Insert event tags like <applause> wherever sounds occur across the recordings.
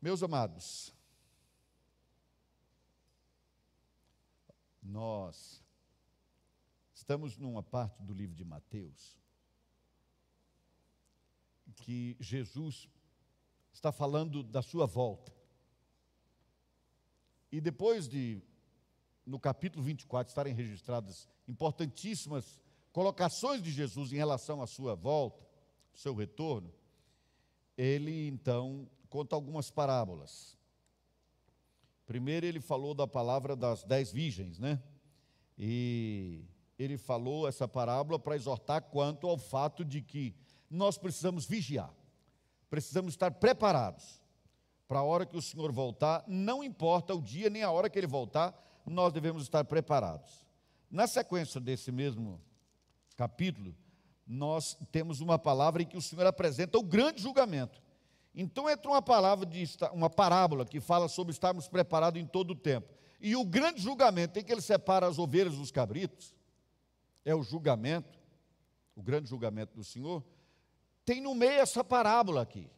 Meus amados, nós estamos numa parte do livro de Mateus que Jesus está falando da sua volta. E depois de, no capítulo 24, estarem registradas importantíssimas colocações de Jesus em relação à sua volta, seu retorno, ele então conta algumas parábolas. Primeiro ele falou da palavra das dez virgens, né? E ele falou essa parábola para exortar quanto ao fato de que nós precisamos vigiar, precisamos estar preparados para a hora que o Senhor voltar, não importa o dia nem a hora que ele voltar, nós devemos estar preparados. Na sequência desse mesmo capítulo, nós temos uma palavra em que o Senhor apresenta o grande julgamento. Então entra uma palavra de uma parábola que fala sobre estarmos preparados em todo o tempo. E o grande julgamento em que ele separa as ovelhas dos cabritos é o julgamento, o grande julgamento do Senhor. Tem no meio essa parábola aqui.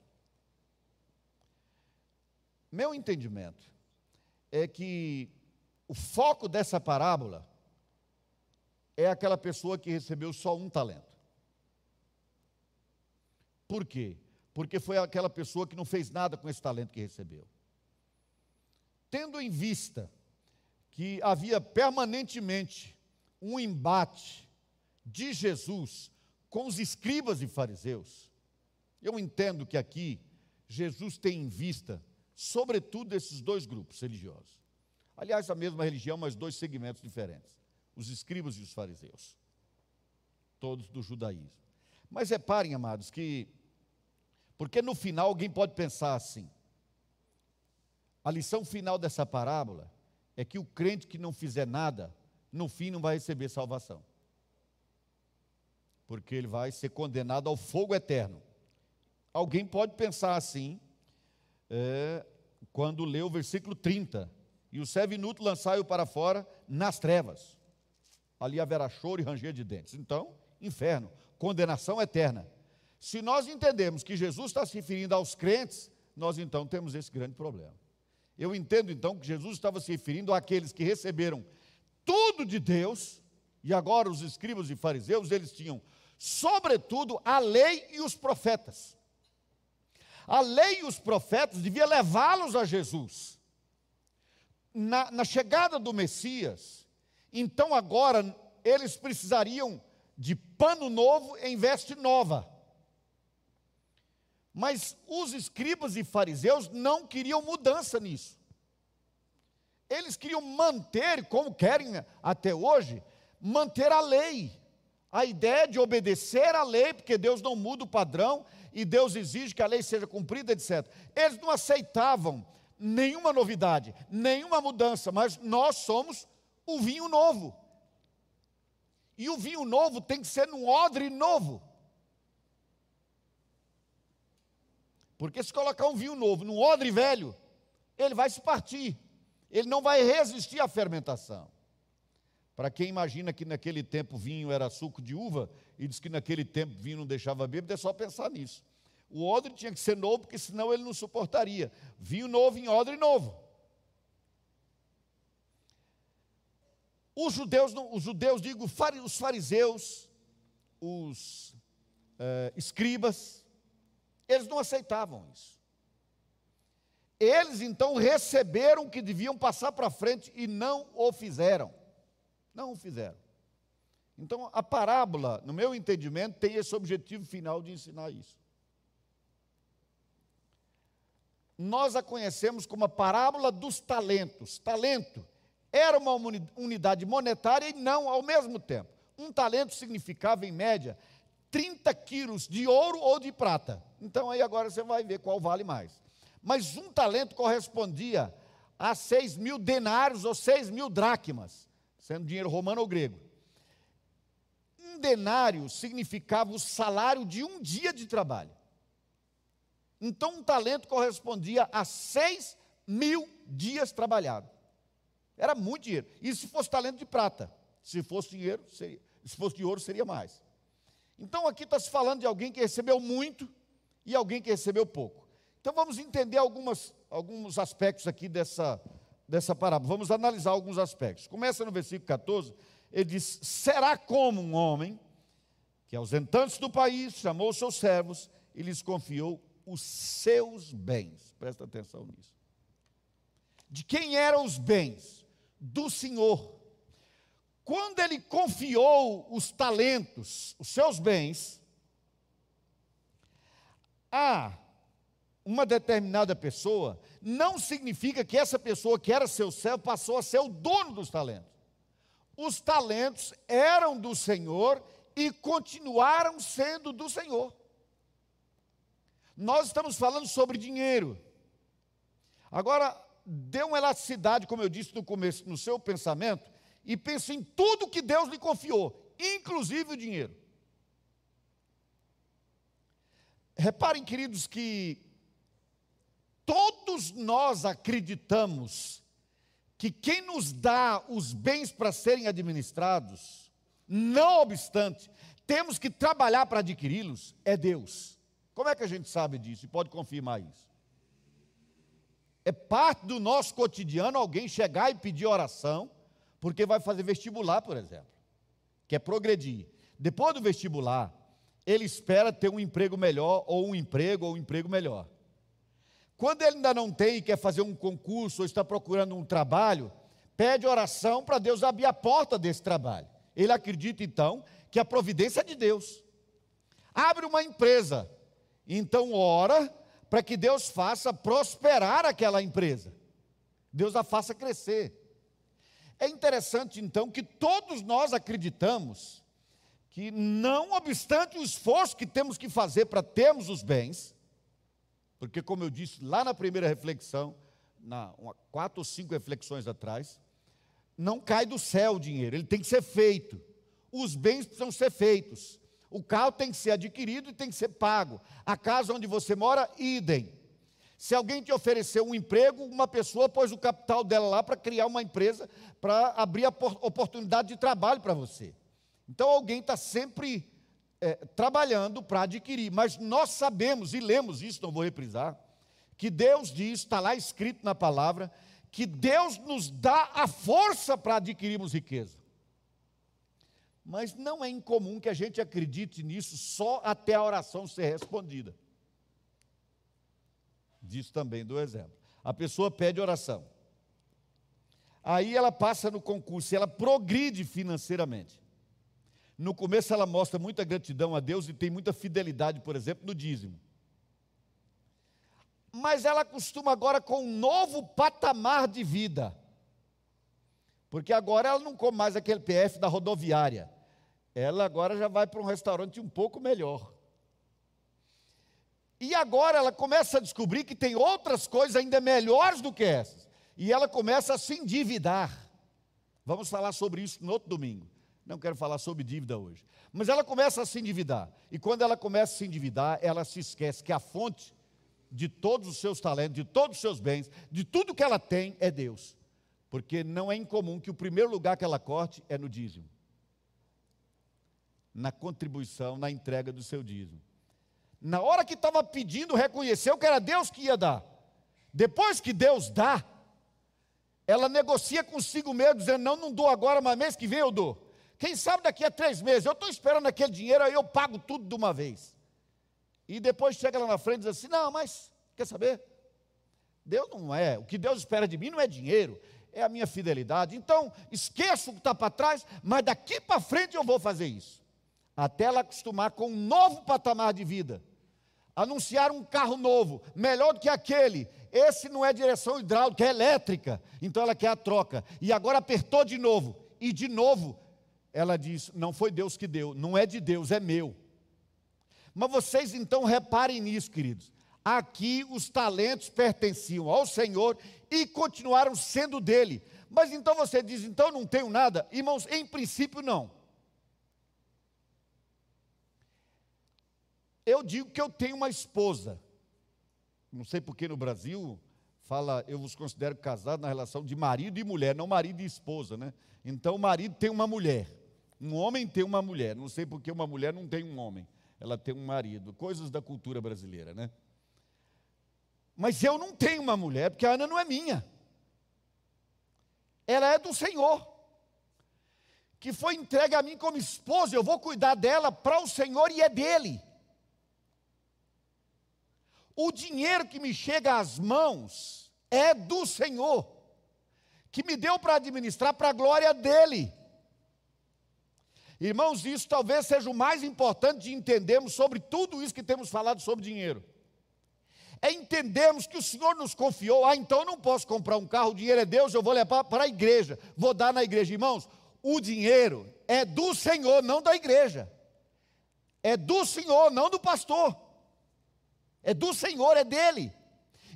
Meu entendimento é que o foco dessa parábola é aquela pessoa que recebeu só um talento. Por quê? Porque foi aquela pessoa que não fez nada com esse talento que recebeu. Tendo em vista que havia permanentemente um embate de Jesus com os escribas e fariseus, eu entendo que aqui Jesus tem em vista, sobretudo, esses dois grupos religiosos. Aliás, a mesma religião, mas dois segmentos diferentes: os escribas e os fariseus, todos do judaísmo. Mas reparem, amados, que porque no final alguém pode pensar assim: a lição final dessa parábola é que o crente que não fizer nada, no fim não vai receber salvação. Porque ele vai ser condenado ao fogo eterno. Alguém pode pensar assim, é, quando lê o versículo 30. E o servo inútil lançai-o para fora nas trevas. Ali haverá choro e ranger de dentes. Então, inferno, condenação eterna. Se nós entendemos que Jesus está se referindo aos crentes, nós então temos esse grande problema. Eu entendo então que Jesus estava se referindo àqueles que receberam tudo de Deus, e agora os escribas e fariseus, eles tinham, sobretudo, a lei e os profetas. A lei e os profetas devia levá-los a Jesus. Na, na chegada do Messias, então agora eles precisariam de pano novo em veste nova. Mas os escribas e fariseus não queriam mudança nisso. Eles queriam manter, como querem até hoje, manter a lei. A ideia de obedecer à lei, porque Deus não muda o padrão e Deus exige que a lei seja cumprida, etc. Eles não aceitavam nenhuma novidade, nenhuma mudança, mas nós somos o vinho novo. E o vinho novo tem que ser num odre novo. Porque se colocar um vinho novo num odre velho, ele vai se partir. Ele não vai resistir à fermentação. Para quem imagina que naquele tempo vinho era suco de uva e diz que naquele tempo vinho não deixava bêbado, é só pensar nisso. O odre tinha que ser novo, porque senão ele não suportaria. Vinho novo em odre novo. Os judeus, os judeus digo, os fariseus, os eh, escribas, eles não aceitavam isso. Eles então receberam o que deviam passar para frente e não o fizeram. Não o fizeram. Então a parábola, no meu entendimento, tem esse objetivo final de ensinar isso. Nós a conhecemos como a parábola dos talentos. Talento era uma unidade monetária e não ao mesmo tempo. Um talento significava, em média, 30 quilos de ouro ou de prata. Então aí agora você vai ver qual vale mais. Mas um talento correspondia a 6 mil denários ou 6 mil dracmas, sendo dinheiro romano ou grego. Um denário significava o salário de um dia de trabalho. Então um talento correspondia a 6 mil dias trabalhados. Era muito dinheiro. E se fosse talento de prata? Se fosse dinheiro, seria, se fosse de ouro, seria mais. Então aqui está se falando de alguém que recebeu muito e alguém que recebeu pouco. Então vamos entender algumas, alguns aspectos aqui dessa, dessa parábola. Vamos analisar alguns aspectos. Começa no versículo 14, ele diz: Será como um homem que, ausentando-se do país, chamou seus servos e lhes confiou os seus bens. Presta atenção nisso. De quem eram os bens? Do Senhor. Quando ele confiou os talentos, os seus bens, a uma determinada pessoa, não significa que essa pessoa que era seu servo passou a ser o dono dos talentos. Os talentos eram do Senhor e continuaram sendo do Senhor. Nós estamos falando sobre dinheiro. Agora, dê uma elasticidade, como eu disse no começo, no seu pensamento, e pense em tudo que Deus lhe confiou, inclusive o dinheiro. Reparem, queridos, que todos nós acreditamos que quem nos dá os bens para serem administrados, não obstante, temos que trabalhar para adquiri-los, é Deus. Como é que a gente sabe disso e pode confirmar isso? É parte do nosso cotidiano alguém chegar e pedir oração, porque vai fazer vestibular, por exemplo, quer progredir. Depois do vestibular, ele espera ter um emprego melhor, ou um emprego, ou um emprego melhor. Quando ele ainda não tem e quer fazer um concurso, ou está procurando um trabalho, pede oração para Deus abrir a porta desse trabalho. Ele acredita então que a providência é de Deus. Abre uma empresa, então ora para que Deus faça prosperar aquela empresa. Deus a faça crescer. É interessante então que todos nós acreditamos que, não obstante o esforço que temos que fazer para termos os bens, porque, como eu disse lá na primeira reflexão, na, uma, quatro ou cinco reflexões atrás, não cai do céu o dinheiro, ele tem que ser feito. Os bens precisam ser feitos. O carro tem que ser adquirido e tem que ser pago. A casa onde você mora, idem. Se alguém te oferecer um emprego, uma pessoa pôs o capital dela lá para criar uma empresa, para abrir a oportunidade de trabalho para você. Então alguém está sempre é, trabalhando para adquirir, mas nós sabemos e lemos isso, não vou reprisar, que Deus diz, está lá escrito na palavra, que Deus nos dá a força para adquirirmos riqueza. Mas não é incomum que a gente acredite nisso só até a oração ser respondida. Diz também do exemplo. A pessoa pede oração. Aí ela passa no concurso, ela progride financeiramente. No começo ela mostra muita gratidão a Deus e tem muita fidelidade, por exemplo, no dízimo. Mas ela costuma agora com um novo patamar de vida. Porque agora ela não come mais aquele PF da rodoviária. Ela agora já vai para um restaurante um pouco melhor. E agora ela começa a descobrir que tem outras coisas ainda melhores do que essas. E ela começa a se endividar. Vamos falar sobre isso no outro domingo. Não quero falar sobre dívida hoje. Mas ela começa a se endividar. E quando ela começa a se endividar, ela se esquece que a fonte de todos os seus talentos, de todos os seus bens, de tudo que ela tem é Deus. Porque não é incomum que o primeiro lugar que ela corte é no dízimo. Na contribuição, na entrega do seu dízimo. Na hora que estava pedindo, reconheceu que era Deus que ia dar. Depois que Deus dá, ela negocia consigo mesmo, dizendo: Não, não dou agora, mas mês que vem eu dou. Quem sabe daqui a três meses, eu estou esperando aquele dinheiro, aí eu pago tudo de uma vez. E depois chega lá na frente e diz assim: não, mas quer saber? Deus não é, o que Deus espera de mim não é dinheiro, é a minha fidelidade. Então, esqueço o que está para trás, mas daqui para frente eu vou fazer isso. Até ela acostumar com um novo patamar de vida. Anunciar um carro novo, melhor do que aquele. Esse não é direção hidráulica, é elétrica. Então ela quer a troca. E agora apertou de novo. E de novo ela diz: Não foi Deus que deu, não é de Deus, é meu. Mas vocês então reparem nisso, queridos. Aqui os talentos pertenciam ao Senhor e continuaram sendo dele. Mas então você diz: Então não tenho nada? Irmãos, em princípio não. Eu digo que eu tenho uma esposa. Não sei porque no Brasil fala, eu vos considero casado na relação de marido e mulher, não marido e esposa, né? Então o marido tem uma mulher. Um homem tem uma mulher, não sei porque uma mulher não tem um homem, ela tem um marido, coisas da cultura brasileira, né? Mas eu não tenho uma mulher, porque a Ana não é minha. Ela é do Senhor. Que foi entregue a mim como esposa, eu vou cuidar dela para o Senhor e é dele. O dinheiro que me chega às mãos é do Senhor, que me deu para administrar para a glória dele. Irmãos, isso talvez seja o mais importante de entendermos sobre tudo isso que temos falado sobre dinheiro. É entendermos que o Senhor nos confiou, ah, então eu não posso comprar um carro, o dinheiro é Deus, eu vou levar para a igreja, vou dar na igreja. Irmãos, o dinheiro é do Senhor, não da igreja. É do Senhor, não do pastor. É do Senhor, é dele.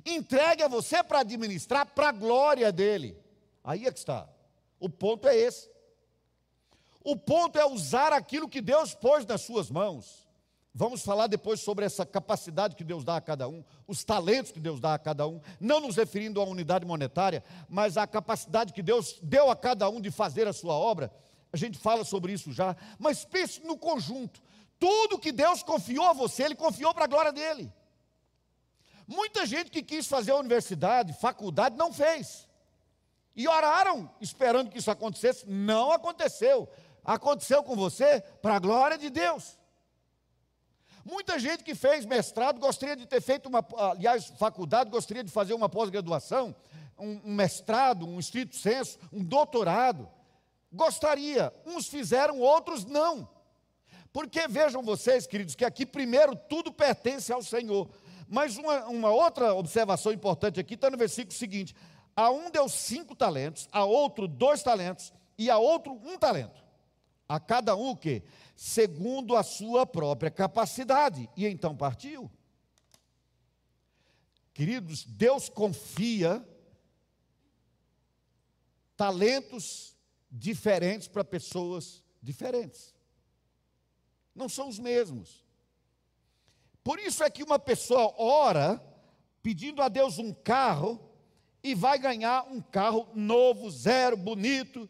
Entregue a você para administrar para a glória dele. Aí é que está. O ponto é esse. O ponto é usar aquilo que Deus pôs nas suas mãos. Vamos falar depois sobre essa capacidade que Deus dá a cada um, os talentos que Deus dá a cada um, não nos referindo à unidade monetária, mas à capacidade que Deus deu a cada um de fazer a sua obra. A gente fala sobre isso já, mas pense no conjunto. Tudo que Deus confiou a você, Ele confiou para a glória dele. Muita gente que quis fazer a universidade, faculdade, não fez. E oraram esperando que isso acontecesse, não aconteceu aconteceu com você para a glória de Deus. Muita gente que fez mestrado gostaria de ter feito uma, aliás, faculdade, gostaria de fazer uma pós-graduação, um, um, mestrado, um estrito senso, um doutorado. Gostaria, uns fizeram, outros não. Porque vejam vocês, queridos, que aqui primeiro tudo pertence ao Senhor. Mas uma, uma outra observação importante aqui está no versículo seguinte: a um deu cinco talentos, a outro dois talentos, e a outro um talento a cada um o quê? Segundo a sua própria capacidade. E então partiu. Queridos, Deus confia talentos diferentes para pessoas diferentes. Não são os mesmos. Por isso é que uma pessoa ora pedindo a Deus um carro e vai ganhar um carro novo, zero, bonito,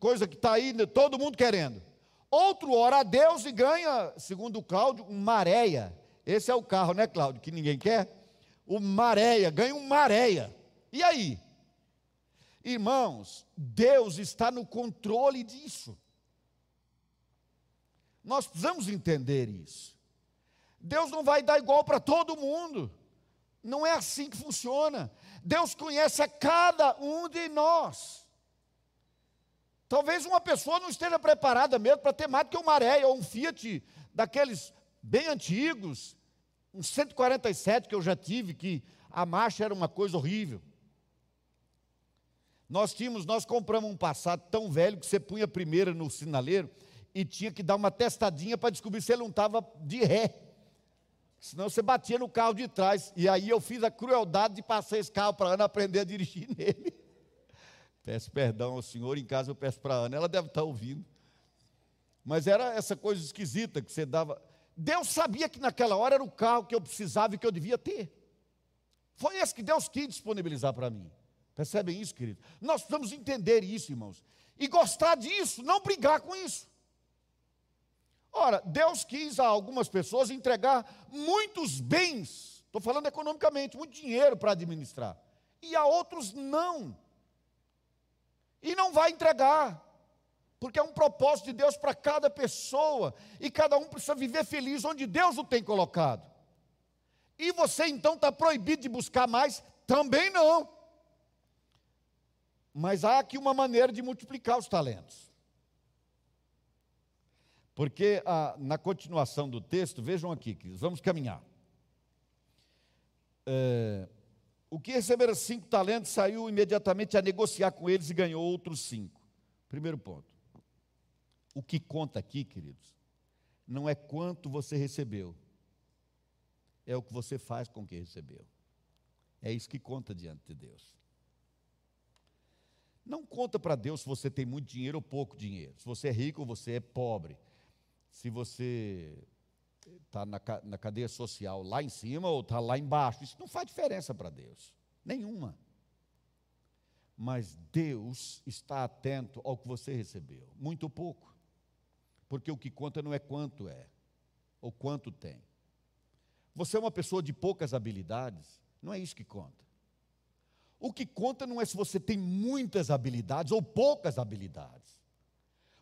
coisa que está aí, todo mundo querendo. Outro ora a Deus e ganha, segundo o Cláudio, um maréia. Esse é o carro, né, Cláudio? Que ninguém quer. O maréia, ganha um maréia. E aí? Irmãos, Deus está no controle disso. Nós precisamos entender isso. Deus não vai dar igual para todo mundo. Não é assim que funciona. Deus conhece a cada um de nós. Talvez uma pessoa não esteja preparada mesmo para ter mais do que um maré ou um Fiat daqueles bem antigos, um 147 que eu já tive, que a marcha era uma coisa horrível. Nós tínhamos, nós compramos um Passado tão velho que você punha a primeira no sinaleiro e tinha que dar uma testadinha para descobrir se ele não estava de ré. Senão você batia no carro de trás. E aí eu fiz a crueldade de passar esse carro para Ana aprender a dirigir <laughs> nele. Peço perdão ao senhor, em casa eu peço para a Ana, ela deve estar ouvindo. Mas era essa coisa esquisita que você dava. Deus sabia que naquela hora era o carro que eu precisava e que eu devia ter. Foi esse que Deus quis disponibilizar para mim. Percebem isso, querido? Nós precisamos entender isso, irmãos. E gostar disso, não brigar com isso. Ora, Deus quis a algumas pessoas entregar muitos bens, estou falando economicamente, muito dinheiro para administrar, e a outros não. E não vai entregar, porque é um propósito de Deus para cada pessoa, e cada um precisa viver feliz onde Deus o tem colocado. E você então está proibido de buscar mais? Também não. Mas há aqui uma maneira de multiplicar os talentos. Porque ah, na continuação do texto, vejam aqui, queridos, vamos caminhar. É, o que recebera cinco talentos saiu imediatamente a negociar com eles e ganhou outros cinco. Primeiro ponto. O que conta aqui, queridos, não é quanto você recebeu, é o que você faz com o que recebeu. É isso que conta diante de Deus. Não conta para Deus se você tem muito dinheiro ou pouco dinheiro, se você é rico ou você é pobre, se você está na, na cadeia social lá em cima ou está lá embaixo. Isso não faz diferença para Deus, nenhuma. Mas Deus está atento ao que você recebeu, muito pouco. Porque o que conta não é quanto é, ou quanto tem. Você é uma pessoa de poucas habilidades, Não é isso que conta. O que conta não é se você tem muitas habilidades ou poucas habilidades,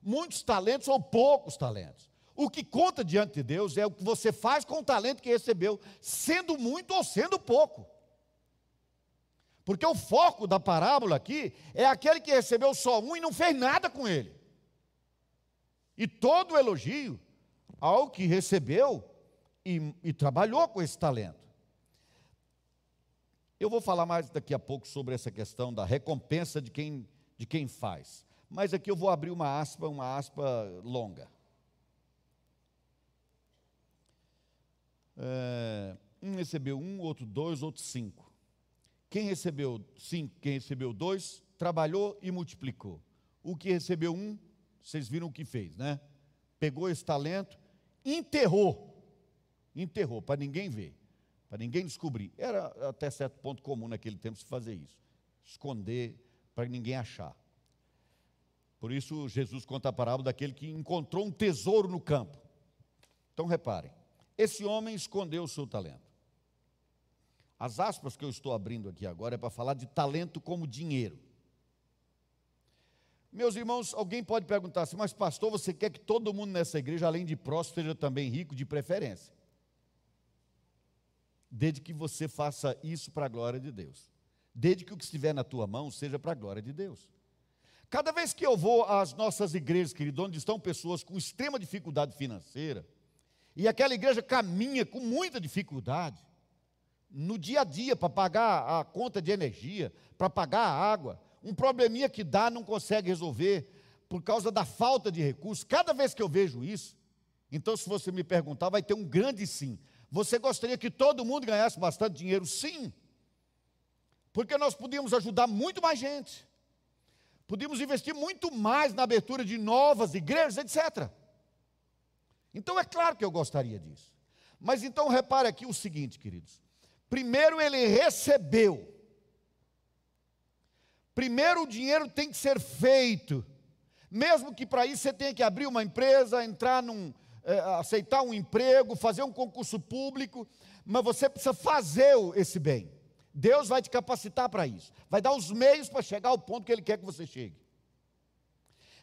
muitos talentos ou poucos talentos. O que conta diante de Deus é o que você faz com o talento que recebeu, sendo muito ou sendo pouco. Porque o foco da parábola aqui é aquele que recebeu só um e não fez nada com ele. E todo o elogio ao que recebeu e, e trabalhou com esse talento. Eu vou falar mais daqui a pouco sobre essa questão da recompensa de quem, de quem faz. Mas aqui eu vou abrir uma aspa, uma aspa longa. É, um recebeu um, outro dois, outro cinco. Quem recebeu cinco, quem recebeu dois, trabalhou e multiplicou. O que recebeu um, vocês viram o que fez, né? Pegou esse talento, enterrou. Enterrou, para ninguém ver para ninguém descobrir. Era até certo ponto comum naquele tempo se fazer isso. Esconder para ninguém achar. Por isso Jesus conta a parábola daquele que encontrou um tesouro no campo. Então reparem, esse homem escondeu o seu talento. As aspas que eu estou abrindo aqui agora é para falar de talento como dinheiro. Meus irmãos, alguém pode perguntar assim, mas pastor, você quer que todo mundo nessa igreja, além de próspero, seja também rico de preferência? desde que você faça isso para a glória de Deus. Desde que o que estiver na tua mão seja para a glória de Deus. Cada vez que eu vou às nossas igrejas, querido, onde estão pessoas com extrema dificuldade financeira, e aquela igreja caminha com muita dificuldade, no dia a dia, para pagar a conta de energia, para pagar a água, um probleminha que dá, não consegue resolver, por causa da falta de recursos. Cada vez que eu vejo isso, então, se você me perguntar, vai ter um grande sim. Você gostaria que todo mundo ganhasse bastante dinheiro? Sim. Porque nós podíamos ajudar muito mais gente. Podíamos investir muito mais na abertura de novas igrejas, etc. Então é claro que eu gostaria disso. Mas então repare aqui o seguinte, queridos. Primeiro ele recebeu. Primeiro o dinheiro tem que ser feito. Mesmo que para isso você tenha que abrir uma empresa, entrar num, é, aceitar um emprego, fazer um concurso público, mas você precisa fazer esse bem. Deus vai te capacitar para isso, vai dar os meios para chegar ao ponto que Ele quer que você chegue.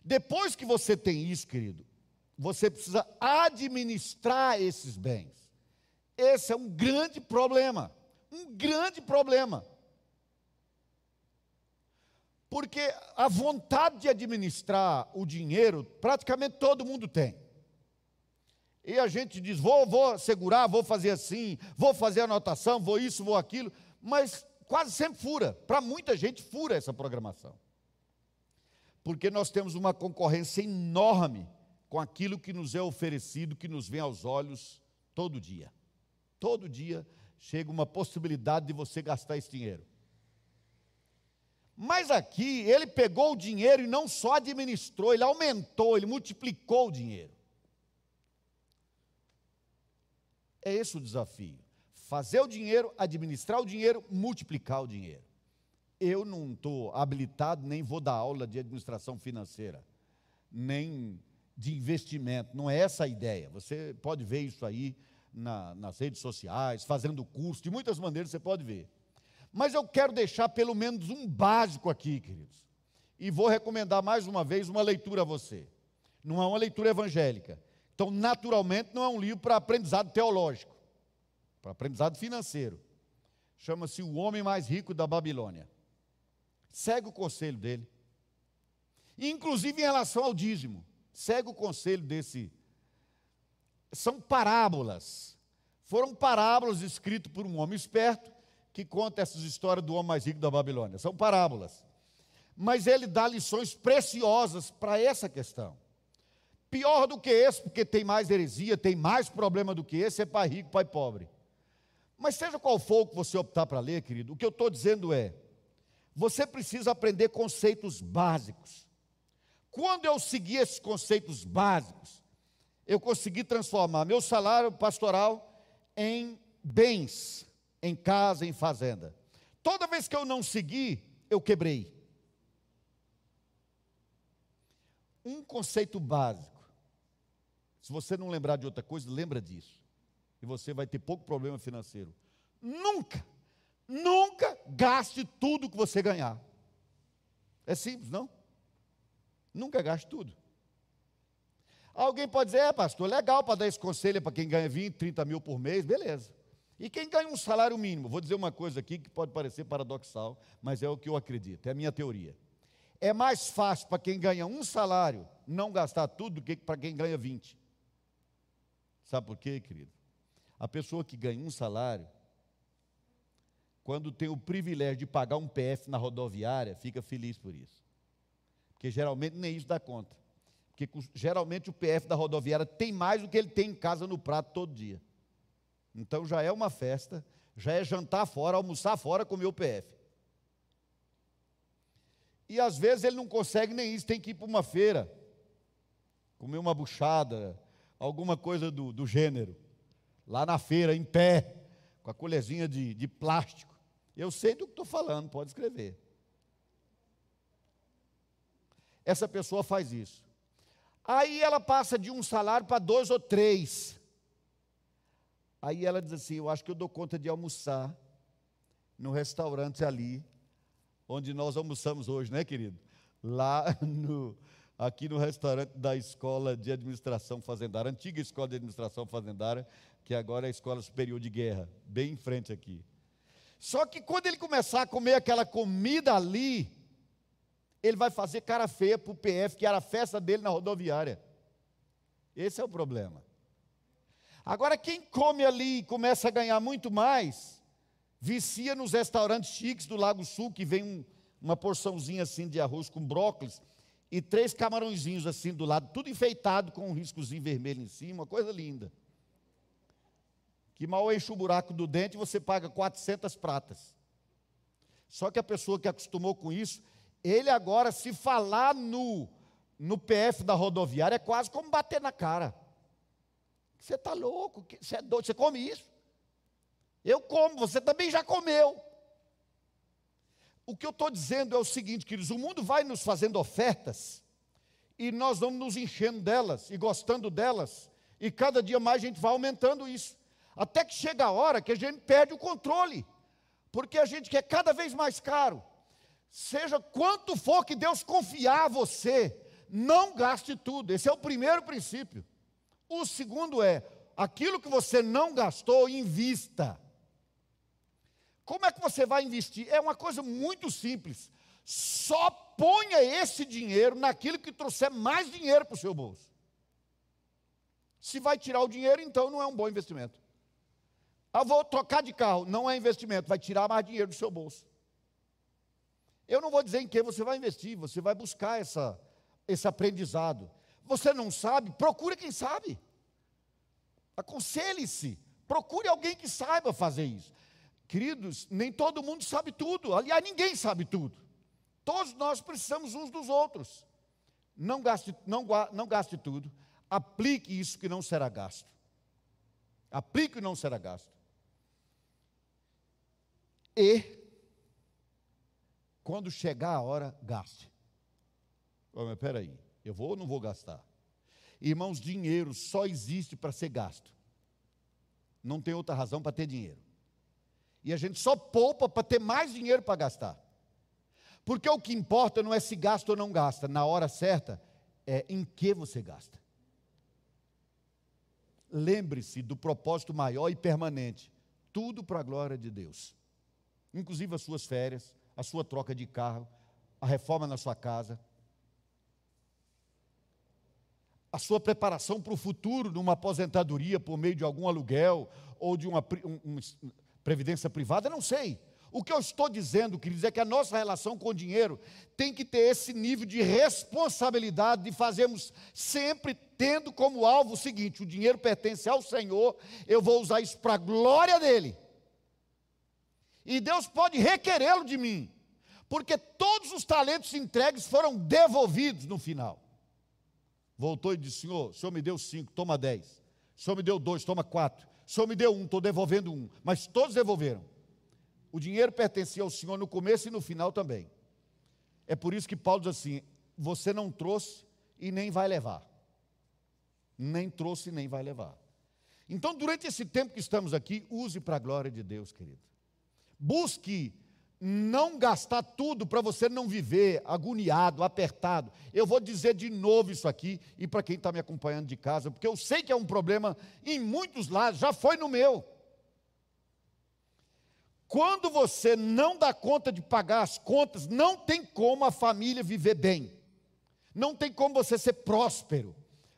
Depois que você tem isso, querido, você precisa administrar esses bens. Esse é um grande problema, um grande problema. Porque a vontade de administrar o dinheiro, praticamente todo mundo tem. E a gente diz: vou, vou segurar, vou fazer assim, vou fazer anotação, vou isso, vou aquilo, mas quase sempre fura. Para muita gente, fura essa programação. Porque nós temos uma concorrência enorme com aquilo que nos é oferecido, que nos vem aos olhos todo dia. Todo dia chega uma possibilidade de você gastar esse dinheiro. Mas aqui ele pegou o dinheiro e não só administrou, ele aumentou, ele multiplicou o dinheiro. É esse o desafio. Fazer o dinheiro, administrar o dinheiro, multiplicar o dinheiro. Eu não estou habilitado, nem vou dar aula de administração financeira, nem de investimento. Não é essa a ideia. Você pode ver isso aí na, nas redes sociais, fazendo curso, de muitas maneiras você pode ver. Mas eu quero deixar pelo menos um básico aqui, queridos. E vou recomendar mais uma vez uma leitura a você. Não é uma leitura evangélica, então, naturalmente, não é um livro para aprendizado teológico, para aprendizado financeiro. Chama-se O Homem Mais Rico da Babilônia. Segue o conselho dele. Inclusive em relação ao dízimo. Segue o conselho desse. São parábolas. Foram parábolas escritas por um homem esperto que conta essas histórias do homem mais rico da Babilônia. São parábolas. Mas ele dá lições preciosas para essa questão. Pior do que esse, porque tem mais heresia, tem mais problema do que esse, é pai rico, pai pobre. Mas seja qual for o que você optar para ler, querido, o que eu estou dizendo é: você precisa aprender conceitos básicos. Quando eu segui esses conceitos básicos, eu consegui transformar meu salário pastoral em bens, em casa, em fazenda. Toda vez que eu não segui, eu quebrei. Um conceito básico. Se você não lembrar de outra coisa, lembra disso. E você vai ter pouco problema financeiro. Nunca, Nunca gaste tudo que você ganhar. É simples, não? Nunca gaste tudo. Alguém pode dizer, é pastor, legal para dar esse conselho para quem ganha 20, 30 mil por mês, beleza. E quem ganha um salário mínimo? Vou dizer uma coisa aqui que pode parecer paradoxal, mas é o que eu acredito, é a minha teoria. É mais fácil para quem ganha um salário não gastar tudo do que para quem ganha 20. Sabe por quê, querido? A pessoa que ganha um salário, quando tem o privilégio de pagar um PF na rodoviária, fica feliz por isso. Porque geralmente nem isso dá conta. Porque geralmente o PF da rodoviária tem mais do que ele tem em casa no prato todo dia. Então já é uma festa, já é jantar fora, almoçar fora, comer o PF. E às vezes ele não consegue nem isso, tem que ir para uma feira, comer uma buchada, alguma coisa do, do gênero. Lá na feira, em pé, com a colherzinha de, de plástico. Eu sei do que estou falando, pode escrever. Essa pessoa faz isso. Aí ela passa de um salário para dois ou três. Aí ela diz assim: Eu acho que eu dou conta de almoçar no restaurante ali, onde nós almoçamos hoje, né, querido? Lá <laughs> no, aqui no restaurante da Escola de Administração Fazendária, antiga Escola de Administração Fazendária, que agora é a Escola Superior de Guerra, bem em frente aqui. Só que quando ele começar a comer aquela comida ali, ele vai fazer cara feia para o PF, que era a festa dele na rodoviária. Esse é o problema. Agora, quem come ali e começa a ganhar muito mais, vicia nos restaurantes chiques do Lago Sul, que vem um, uma porçãozinha assim de arroz com brócolis e três camarõezinhos assim do lado, tudo enfeitado com um riscozinho vermelho em cima, uma coisa linda. Que mal enche o buraco do dente, você paga 400 pratas. Só que a pessoa que acostumou com isso, ele agora, se falar no, no PF da rodoviária, é quase como bater na cara. Você está louco? Você é doido? Você come isso? Eu como, você também já comeu. O que eu estou dizendo é o seguinte, queridos: o mundo vai nos fazendo ofertas, e nós vamos nos enchendo delas, e gostando delas, e cada dia mais a gente vai aumentando isso. Até que chega a hora que a gente perde o controle, porque a gente quer cada vez mais caro. Seja quanto for que Deus confiar a você, não gaste tudo. Esse é o primeiro princípio. O segundo é, aquilo que você não gastou, invista. Como é que você vai investir? É uma coisa muito simples. Só ponha esse dinheiro naquilo que trouxer mais dinheiro para o seu bolso. Se vai tirar o dinheiro, então não é um bom investimento. Ah, vou trocar de carro, não é investimento, vai tirar mais dinheiro do seu bolso. Eu não vou dizer em que você vai investir, você vai buscar essa, esse aprendizado. Você não sabe? Procure quem sabe. Aconselhe-se. Procure alguém que saiba fazer isso. Queridos, nem todo mundo sabe tudo. Aliás, ninguém sabe tudo. Todos nós precisamos uns dos outros. Não gaste, não, não gaste tudo. Aplique isso que não será gasto. Aplique e não será gasto. E, quando chegar a hora, gaste. Oh, mas peraí, eu vou ou não vou gastar? Irmãos, dinheiro só existe para ser gasto. Não tem outra razão para ter dinheiro. E a gente só poupa para ter mais dinheiro para gastar. Porque o que importa não é se gasta ou não gasta, na hora certa, é em que você gasta. Lembre-se do propósito maior e permanente: tudo para a glória de Deus, inclusive as suas férias, a sua troca de carro, a reforma na sua casa, a sua preparação para o futuro, numa aposentadoria por meio de algum aluguel ou de uma, previdência privada, não sei. O que eu estou dizendo, queridos, é que a nossa relação com o dinheiro tem que ter esse nível de responsabilidade de fazermos sempre tendo como alvo o seguinte: o dinheiro pertence ao Senhor, eu vou usar isso para a glória dele. E Deus pode requerê-lo de mim, porque todos os talentos entregues foram devolvidos no final. Voltou e disse: Senhor, o Senhor me deu cinco, toma dez. O Senhor me deu dois, toma quatro. O Senhor me deu um, estou devolvendo um. Mas todos devolveram. O dinheiro pertencia ao Senhor no começo e no final também. É por isso que Paulo diz assim: Você não trouxe e nem vai levar. Nem trouxe e nem vai levar. Então, durante esse tempo que estamos aqui, use para a glória de Deus, querido. Busque não gastar tudo para você não viver agoniado, apertado. Eu vou dizer de novo isso aqui, e para quem está me acompanhando de casa, porque eu sei que é um problema em muitos lados, já foi no meu. Quando você não dá conta de pagar as contas, não tem como a família viver bem, não tem como você ser próspero,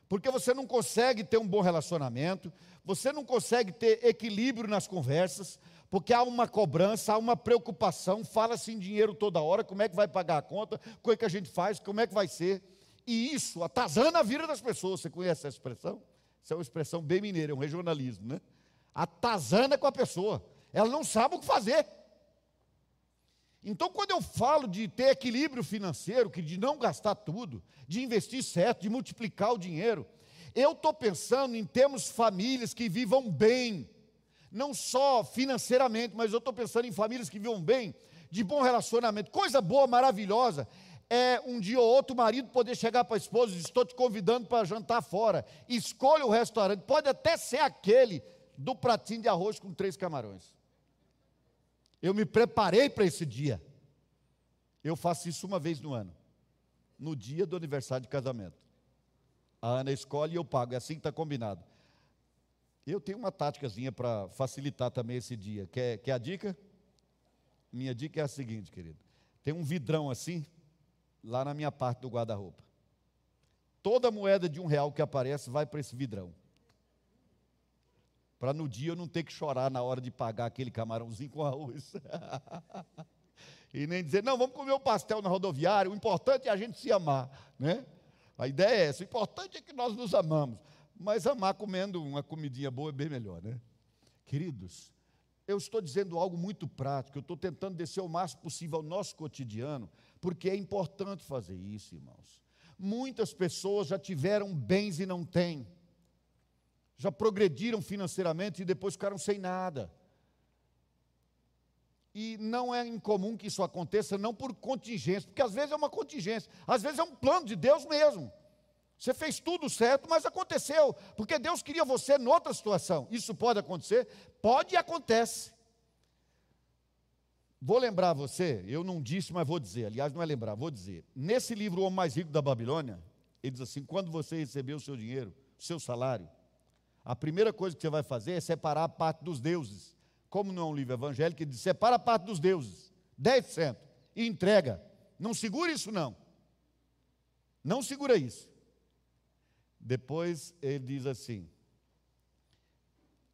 porque você não consegue ter um bom relacionamento, você não consegue ter equilíbrio nas conversas, porque há uma cobrança, há uma preocupação, fala-se em dinheiro toda hora, como é que vai pagar a conta, como é que a gente faz, como é que vai ser. E isso atazana a vida das pessoas. Você conhece essa expressão? Essa é uma expressão bem mineira, é um regionalismo, né? Atazana com a pessoa. Ela não sabe o que fazer. Então, quando eu falo de ter equilíbrio financeiro, que de não gastar tudo, de investir certo, de multiplicar o dinheiro, eu estou pensando em termos famílias que vivam bem, não só financeiramente, mas eu estou pensando em famílias que vivam bem, de bom relacionamento. Coisa boa, maravilhosa, é um dia ou outro o marido poder chegar para a esposa e dizer: Estou te convidando para jantar fora. Escolha o restaurante, pode até ser aquele do pratinho de arroz com três camarões. Eu me preparei para esse dia. Eu faço isso uma vez no ano, no dia do aniversário de casamento. A Ana escolhe e eu pago, é assim que está combinado. Eu tenho uma táticazinha para facilitar também esse dia. Quer, quer a dica? Minha dica é a seguinte, querido. Tem um vidrão assim, lá na minha parte do guarda-roupa. Toda moeda de um real que aparece vai para esse vidrão. Para no dia eu não ter que chorar na hora de pagar aquele camarãozinho com arroz. <laughs> e nem dizer, não, vamos comer um pastel na rodoviária, o importante é a gente se amar. Né? A ideia é essa, o importante é que nós nos amamos. Mas amar comendo uma comidinha boa é bem melhor, né? Queridos, eu estou dizendo algo muito prático, eu estou tentando descer o máximo possível ao nosso cotidiano, porque é importante fazer isso, irmãos. Muitas pessoas já tiveram bens e não têm, já progrediram financeiramente e depois ficaram sem nada. E não é incomum que isso aconteça, não por contingência, porque às vezes é uma contingência, às vezes é um plano de Deus mesmo. Você fez tudo certo, mas aconteceu, porque Deus queria você noutra situação. Isso pode acontecer? Pode e acontece. Vou lembrar você, eu não disse, mas vou dizer, aliás, não é lembrar, vou dizer. Nesse livro, O Homem Mais Rico da Babilônia, ele diz assim: quando você receber o seu dinheiro, o seu salário, a primeira coisa que você vai fazer é separar a parte dos deuses. Como não é um livro evangélico, ele diz: separa a parte dos deuses, 10%, e entrega. Não segura isso, não. Não segura isso. Depois ele diz assim: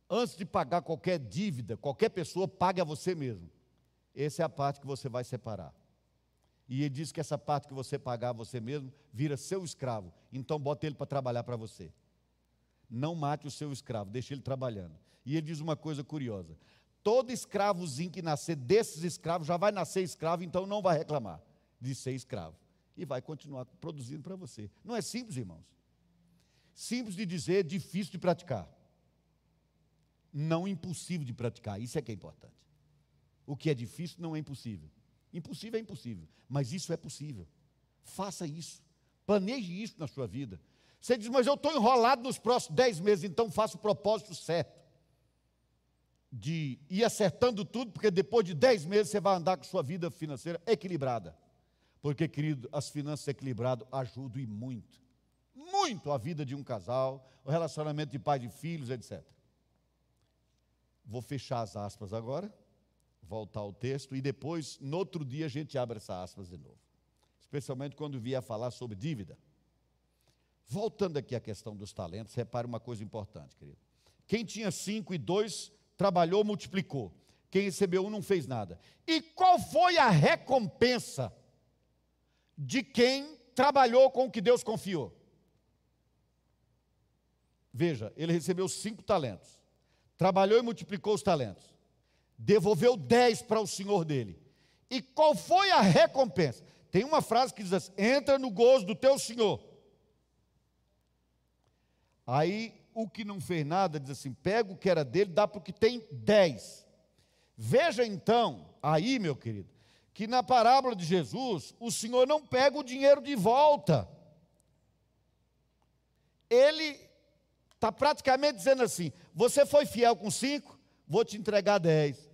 antes de pagar qualquer dívida, qualquer pessoa pague a você mesmo. Essa é a parte que você vai separar. E ele diz que essa parte que você pagar a você mesmo vira seu escravo. Então bota ele para trabalhar para você. Não mate o seu escravo, deixe ele trabalhando. E ele diz uma coisa curiosa: todo escravozinho que nascer desses escravos já vai nascer escravo, então não vai reclamar de ser escravo. E vai continuar produzindo para você. Não é simples, irmãos? Simples de dizer, difícil de praticar. Não impossível de praticar, isso é que é importante. O que é difícil não é impossível. Impossível é impossível, mas isso é possível. Faça isso. Planeje isso na sua vida. Você diz, mas eu estou enrolado nos próximos dez meses, então faça o propósito certo. De ir acertando tudo, porque depois de dez meses você vai andar com sua vida financeira equilibrada. Porque, querido, as finanças equilibradas ajudam e muito muito a vida de um casal, o relacionamento de pai e filhos, etc. Vou fechar as aspas agora, voltar ao texto, e depois, no outro dia, a gente abre essa aspas de novo. Especialmente quando vier a falar sobre dívida. Voltando aqui à questão dos talentos, repare uma coisa importante, querido. Quem tinha cinco e dois, trabalhou, multiplicou. Quem recebeu um não fez nada. E qual foi a recompensa de quem trabalhou com o que Deus confiou? Veja, ele recebeu cinco talentos, trabalhou e multiplicou os talentos, devolveu dez para o senhor dele. E qual foi a recompensa? Tem uma frase que diz assim: entra no gozo do teu senhor. Aí o que não fez nada diz assim: pega o que era dele, dá para o que tem dez. Veja então, aí, meu querido, que na parábola de Jesus, o Senhor não pega o dinheiro de volta. Ele Está praticamente dizendo assim: você foi fiel com cinco, vou te entregar dez.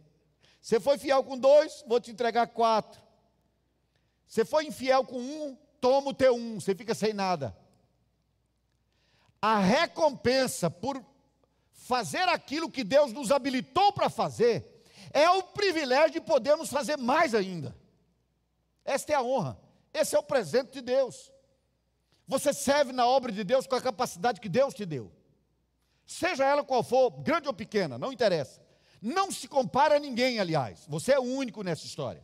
Você foi fiel com dois, vou te entregar quatro. Você foi infiel com um, toma o teu um, você fica sem nada. A recompensa por fazer aquilo que Deus nos habilitou para fazer é o privilégio de podermos fazer mais ainda. Esta é a honra, esse é o presente de Deus. Você serve na obra de Deus com a capacidade que Deus te deu. Seja ela qual for, grande ou pequena, não interessa. Não se compara a ninguém, aliás. Você é o único nessa história.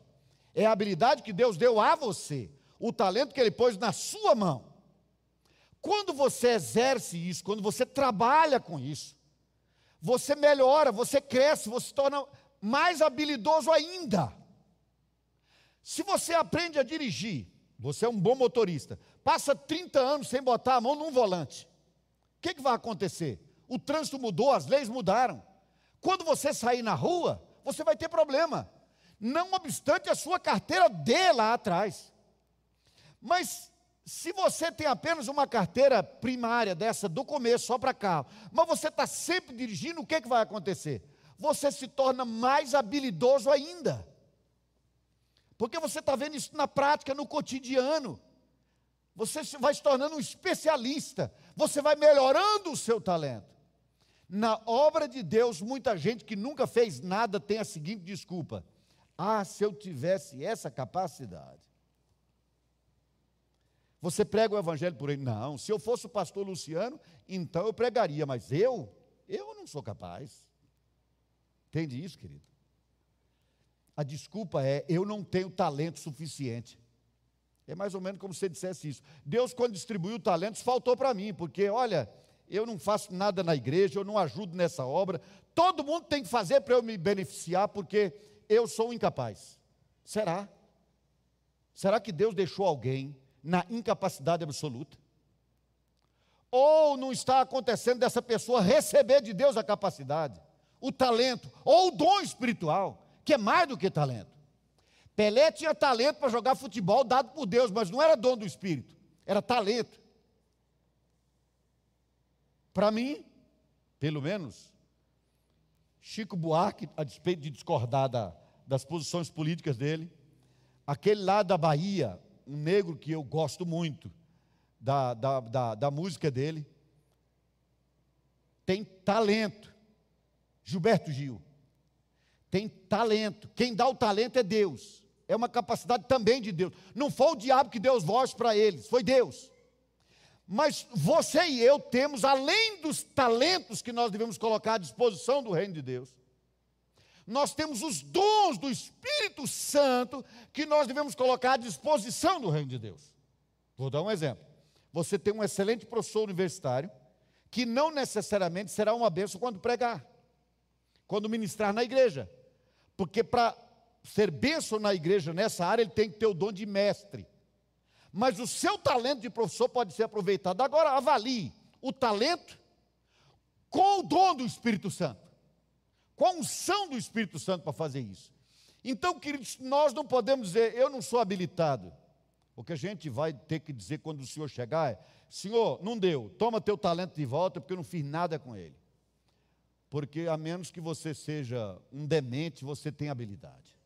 É a habilidade que Deus deu a você, o talento que Ele pôs na sua mão. Quando você exerce isso, quando você trabalha com isso, você melhora, você cresce, você se torna mais habilidoso ainda. Se você aprende a dirigir, você é um bom motorista, passa 30 anos sem botar a mão num volante, o que, que vai acontecer? O trânsito mudou, as leis mudaram. Quando você sair na rua, você vai ter problema. Não obstante a sua carteira dê lá atrás. Mas se você tem apenas uma carteira primária dessa do começo só para carro, mas você está sempre dirigindo, o que, que vai acontecer? Você se torna mais habilidoso ainda. Porque você está vendo isso na prática, no cotidiano. Você vai se tornando um especialista. Você vai melhorando o seu talento. Na obra de Deus, muita gente que nunca fez nada tem a seguinte desculpa: Ah, se eu tivesse essa capacidade. Você prega o evangelho por ele? Não, se eu fosse o pastor Luciano, então eu pregaria, mas eu, eu não sou capaz. Entende isso, querido? A desculpa é: eu não tenho talento suficiente. É mais ou menos como se você dissesse isso. Deus, quando distribuiu talentos, faltou para mim, porque, olha, eu não faço nada na igreja, eu não ajudo nessa obra. Todo mundo tem que fazer para eu me beneficiar, porque eu sou incapaz. Será? Será que Deus deixou alguém na incapacidade absoluta? Ou não está acontecendo dessa pessoa receber de Deus a capacidade, o talento, ou o dom espiritual, que é mais do que talento? Pelé tinha talento para jogar futebol dado por Deus, mas não era dom do espírito, era talento. Para mim, pelo menos, Chico Buarque, a despeito de discordar da, das posições políticas dele, aquele lá da Bahia, um negro que eu gosto muito da, da, da, da música dele, tem talento. Gilberto Gil. Tem talento. Quem dá o talento é Deus. É uma capacidade também de Deus. Não foi o diabo que deu os voz para eles, foi Deus. Mas você e eu temos, além dos talentos que nós devemos colocar à disposição do reino de Deus, nós temos os dons do Espírito Santo que nós devemos colocar à disposição do reino de Deus. Vou dar um exemplo. Você tem um excelente professor universitário que não necessariamente será uma bênção quando pregar, quando ministrar na igreja. Porque para ser bênção na igreja nessa área, ele tem que ter o dom de mestre mas o seu talento de professor pode ser aproveitado. Agora, avalie o talento com o dom do Espírito Santo, com a unção do Espírito Santo para fazer isso. Então, queridos, nós não podemos dizer, eu não sou habilitado. O que a gente vai ter que dizer quando o Senhor chegar é: Senhor, não deu, toma teu talento de volta, porque eu não fiz nada com ele. Porque a menos que você seja um demente, você tem habilidade.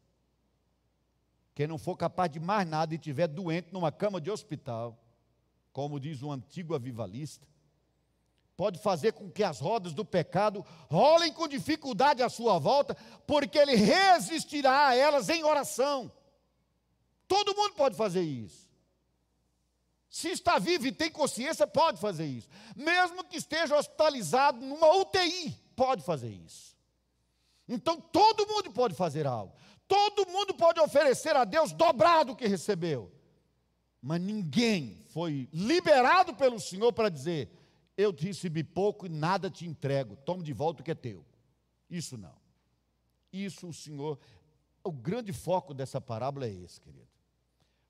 Quem não for capaz de mais nada e estiver doente numa cama de hospital, como diz um antigo avivalista, pode fazer com que as rodas do pecado rolem com dificuldade à sua volta, porque ele resistirá a elas em oração. Todo mundo pode fazer isso. Se está vivo e tem consciência, pode fazer isso. Mesmo que esteja hospitalizado numa UTI, pode fazer isso. Então todo mundo pode fazer algo. Todo mundo pode oferecer a Deus dobrado o que recebeu. Mas ninguém foi liberado pelo Senhor para dizer: Eu te recebi pouco e nada te entrego, tome de volta o que é teu. Isso não. Isso o Senhor. O grande foco dessa parábola é esse, querido.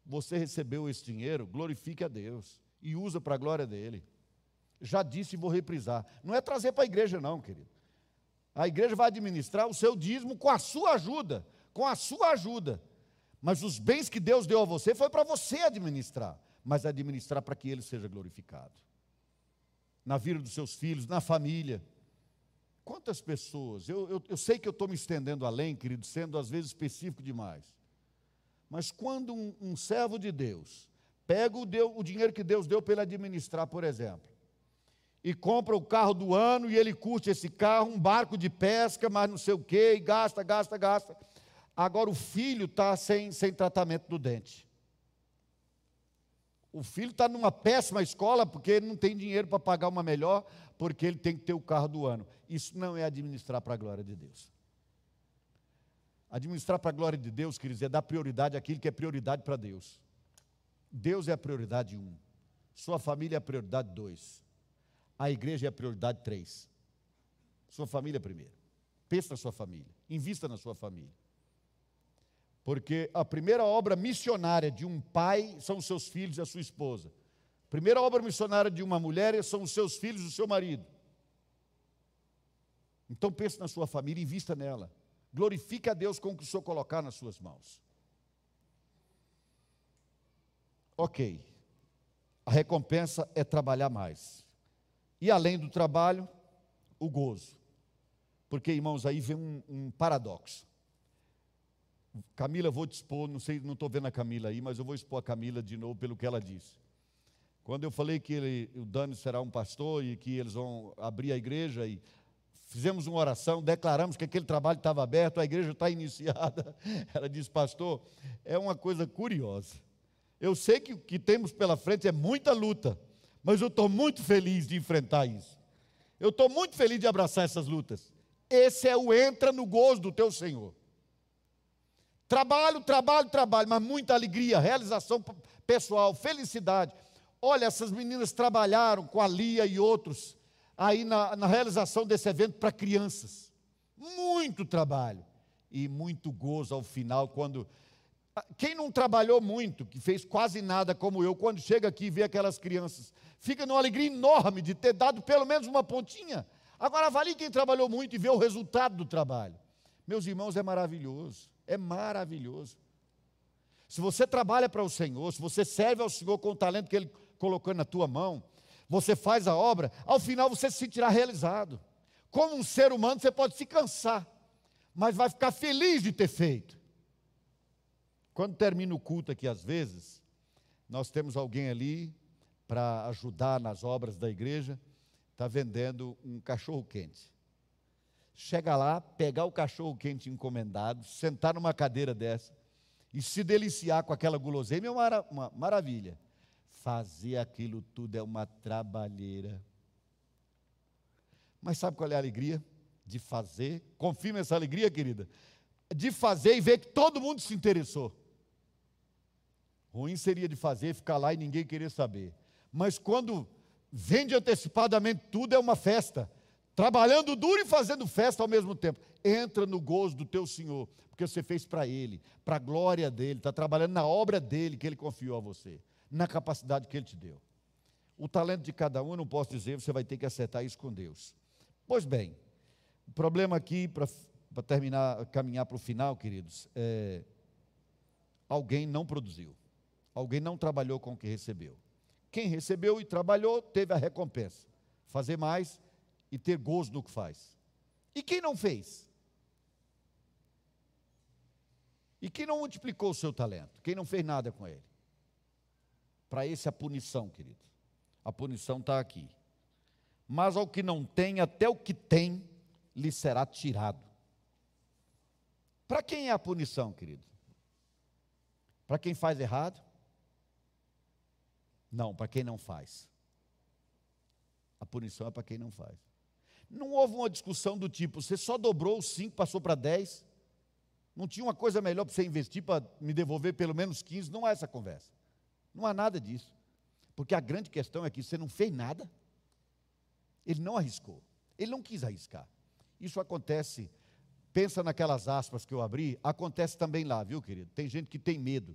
Você recebeu esse dinheiro, glorifique a Deus e usa para a glória dele. Já disse e vou reprisar. Não é trazer para a igreja, não, querido. A igreja vai administrar o seu dízimo com a sua ajuda com a sua ajuda. Mas os bens que Deus deu a você foi para você administrar, mas administrar para que Ele seja glorificado. Na vida dos seus filhos, na família. Quantas pessoas, eu, eu, eu sei que eu estou me estendendo além, querido, sendo às vezes específico demais, mas quando um, um servo de Deus pega o, o dinheiro que Deus deu para ele administrar, por exemplo, e compra o carro do ano e ele curte esse carro, um barco de pesca, mas não sei o quê, e gasta, gasta, gasta. Agora o filho está sem, sem tratamento do dente. O filho está numa péssima escola porque ele não tem dinheiro para pagar uma melhor, porque ele tem que ter o carro do ano. Isso não é administrar para a glória de Deus. Administrar para a glória de Deus, queridos, é dar prioridade àquilo que é prioridade para Deus. Deus é a prioridade um, sua família é a prioridade dois, a igreja é a prioridade três, sua família primeiro. Pense na sua família, invista na sua família. Porque a primeira obra missionária de um pai são os seus filhos e a sua esposa. A primeira obra missionária de uma mulher são os seus filhos e o seu marido. Então pense na sua família e invista nela. Glorifique a Deus com o que o Senhor colocar nas suas mãos. Ok. A recompensa é trabalhar mais. E além do trabalho, o gozo. Porque, irmãos, aí vem um, um paradoxo. Camila, vou te expor, não sei, não estou vendo a Camila aí, mas eu vou expor a Camila de novo pelo que ela disse. Quando eu falei que ele, o Dani será um pastor e que eles vão abrir a igreja e fizemos uma oração, declaramos que aquele trabalho estava aberto, a igreja está <laughs> iniciada. Ela disse, pastor, é uma coisa curiosa. Eu sei que o que temos pela frente é muita luta, mas eu estou muito feliz de enfrentar isso. Eu estou muito feliz de abraçar essas lutas. Esse é o entra no gozo do teu Senhor. Trabalho, trabalho, trabalho, mas muita alegria, realização pessoal, felicidade. Olha, essas meninas trabalharam com a Lia e outros aí na, na realização desse evento para crianças. Muito trabalho e muito gozo ao final, quando. Quem não trabalhou muito, que fez quase nada como eu, quando chega aqui e vê aquelas crianças, fica numa alegria enorme de ter dado pelo menos uma pontinha. Agora avalie quem trabalhou muito e vê o resultado do trabalho. Meus irmãos, é maravilhoso. É maravilhoso. Se você trabalha para o Senhor, se você serve ao Senhor com o talento que Ele colocou na tua mão, você faz a obra, ao final você se sentirá realizado. Como um ser humano, você pode se cansar, mas vai ficar feliz de ter feito. Quando termina o culto aqui, às vezes, nós temos alguém ali para ajudar nas obras da igreja, está vendendo um cachorro quente chega lá, pegar o cachorro quente encomendado, sentar numa cadeira dessa e se deliciar com aquela guloseima é uma, uma maravilha. Fazer aquilo tudo é uma trabalheira. Mas sabe qual é a alegria? De fazer, confirma essa alegria, querida, de fazer e ver que todo mundo se interessou. Ruim seria de fazer, ficar lá e ninguém querer saber. Mas quando vende antecipadamente tudo, é uma festa trabalhando duro e fazendo festa ao mesmo tempo. Entra no gozo do teu Senhor, porque você fez para Ele, para a glória dEle, está trabalhando na obra dEle que Ele confiou a você, na capacidade que Ele te deu. O talento de cada um, eu não posso dizer, você vai ter que acertar isso com Deus. Pois bem, o problema aqui, para terminar, caminhar para o final, queridos, é, alguém não produziu, alguém não trabalhou com o que recebeu. Quem recebeu e trabalhou, teve a recompensa. Fazer mais e ter gozo no que faz. E quem não fez? E quem não multiplicou o seu talento? Quem não fez nada com ele? Para esse a punição, querido. A punição está aqui. Mas ao que não tem, até o que tem, lhe será tirado. Para quem é a punição, querido? Para quem faz errado? Não, para quem não faz. A punição é para quem não faz. Não houve uma discussão do tipo, você só dobrou os 5, passou para 10. Não tinha uma coisa melhor para você investir para me devolver pelo menos 15. Não há essa conversa. Não há nada disso. Porque a grande questão é que você não fez nada. Ele não arriscou. Ele não quis arriscar. Isso acontece, pensa naquelas aspas que eu abri, acontece também lá, viu, querido? Tem gente que tem medo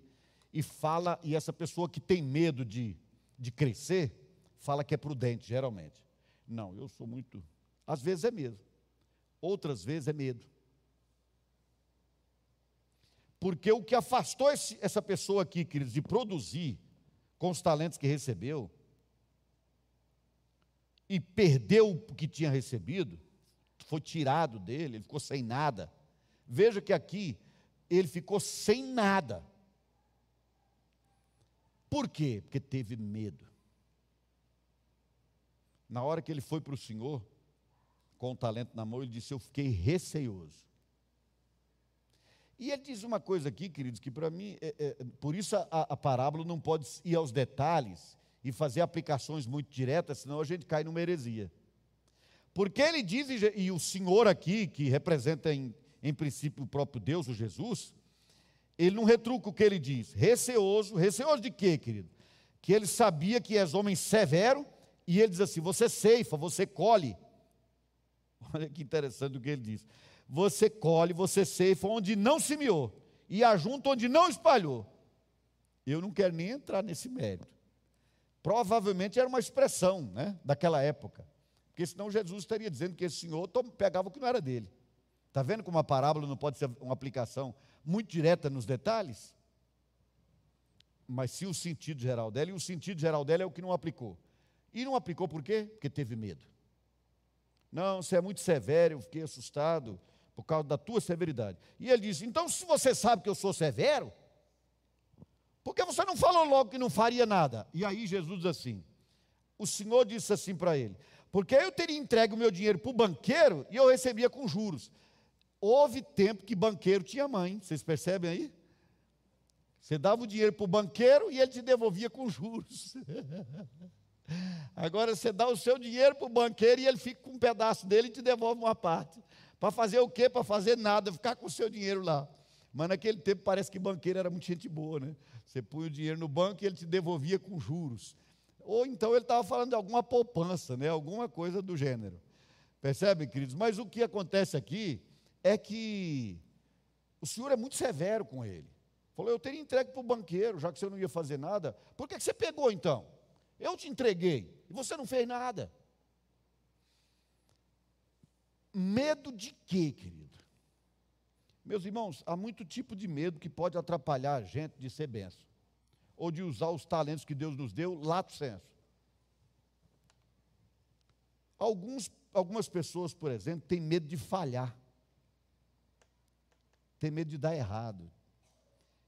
e fala, e essa pessoa que tem medo de, de crescer, fala que é prudente, geralmente. Não, eu sou muito às vezes é medo, outras vezes é medo. Porque o que afastou esse, essa pessoa aqui, queridos, de produzir com os talentos que recebeu, e perdeu o que tinha recebido, foi tirado dele, ele ficou sem nada. Veja que aqui ele ficou sem nada. Por quê? Porque teve medo. Na hora que ele foi para o Senhor, com o talento na mão, ele disse: Eu fiquei receoso. E ele diz uma coisa aqui, queridos, que para mim, é, é, por isso a, a, parábola não pode ir aos detalhes e fazer aplicações muito diretas, senão a gente cai numa heresia. Porque ele diz, e o Senhor aqui, que representa em, em princípio o próprio Deus, o Jesus, ele não retruca o que ele diz. Receoso, receoso de quê, querido? Que ele sabia que és homem severo, e ele diz assim: você ceifa, você colhe. <laughs> Olha que interessante o que ele diz você colhe, você ceifa onde não semeou, e ajunta onde não espalhou. Eu não quero nem entrar nesse mérito. Provavelmente era uma expressão né, daquela época. Porque senão Jesus estaria dizendo que esse senhor pegava o que não era dele. Está vendo como a parábola não pode ser uma aplicação muito direta nos detalhes? Mas se o sentido geral dela, e o sentido geral dela é o que não aplicou. E não aplicou por quê? Porque teve medo. Não, você é muito severo, eu fiquei assustado por causa da tua severidade. E ele diz: Então, se você sabe que eu sou severo, por que você não falou logo que não faria nada? E aí Jesus assim: O Senhor disse assim para ele: Porque eu teria entregue o meu dinheiro para o banqueiro e eu recebia com juros. Houve tempo que banqueiro tinha mãe, vocês percebem aí? Você dava o dinheiro para o banqueiro e ele te devolvia com juros. <laughs> Agora você dá o seu dinheiro para o banqueiro e ele fica com um pedaço dele e te devolve uma parte. Para fazer o quê? Para fazer nada, ficar com o seu dinheiro lá. Mas naquele tempo parece que banqueiro era muito gente boa, né? Você punha o dinheiro no banco e ele te devolvia com juros. Ou então ele estava falando de alguma poupança, né? Alguma coisa do gênero. Percebe, queridos? Mas o que acontece aqui é que o senhor é muito severo com ele. Falou, eu teria entregue para o banqueiro, já que você não ia fazer nada. Por que, que você pegou então? Eu te entreguei e você não fez nada. Medo de quê, querido? Meus irmãos, há muito tipo de medo que pode atrapalhar a gente de ser benção, ou de usar os talentos que Deus nos deu, lato senso. Alguns, algumas pessoas, por exemplo, têm medo de falhar, têm medo de dar errado.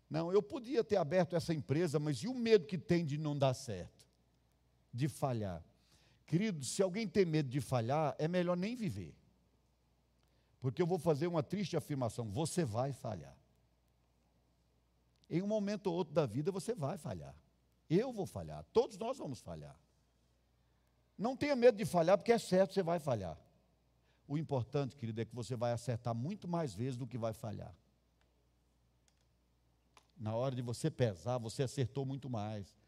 Não, eu podia ter aberto essa empresa, mas e o medo que tem de não dar certo? De falhar? Querido, se alguém tem medo de falhar, é melhor nem viver. Porque eu vou fazer uma triste afirmação: você vai falhar. Em um momento ou outro da vida você vai falhar. Eu vou falhar, todos nós vamos falhar. Não tenha medo de falhar, porque é certo, você vai falhar. O importante, querido, é que você vai acertar muito mais vezes do que vai falhar. Na hora de você pesar, você acertou muito mais.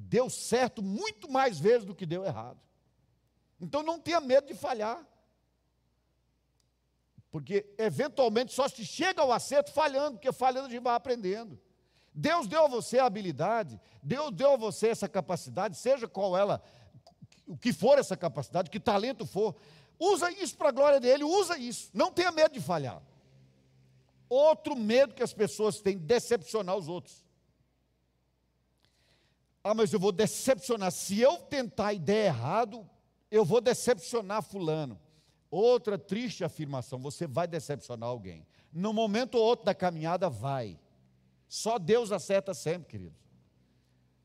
Deu certo muito mais vezes do que deu errado. Então não tenha medo de falhar. Porque eventualmente só se chega ao acerto falhando, porque falhando a gente vai aprendendo. Deus deu a você a habilidade, Deus deu a você essa capacidade, seja qual ela, o que for essa capacidade, que talento for, usa isso para a glória dele, usa isso, não tenha medo de falhar. Outro medo que as pessoas têm, decepcionar os outros. Ah, mas eu vou decepcionar. Se eu tentar e der errado, eu vou decepcionar fulano. Outra triste afirmação: você vai decepcionar alguém. No momento ou outro da caminhada, vai. Só Deus acerta sempre, querido.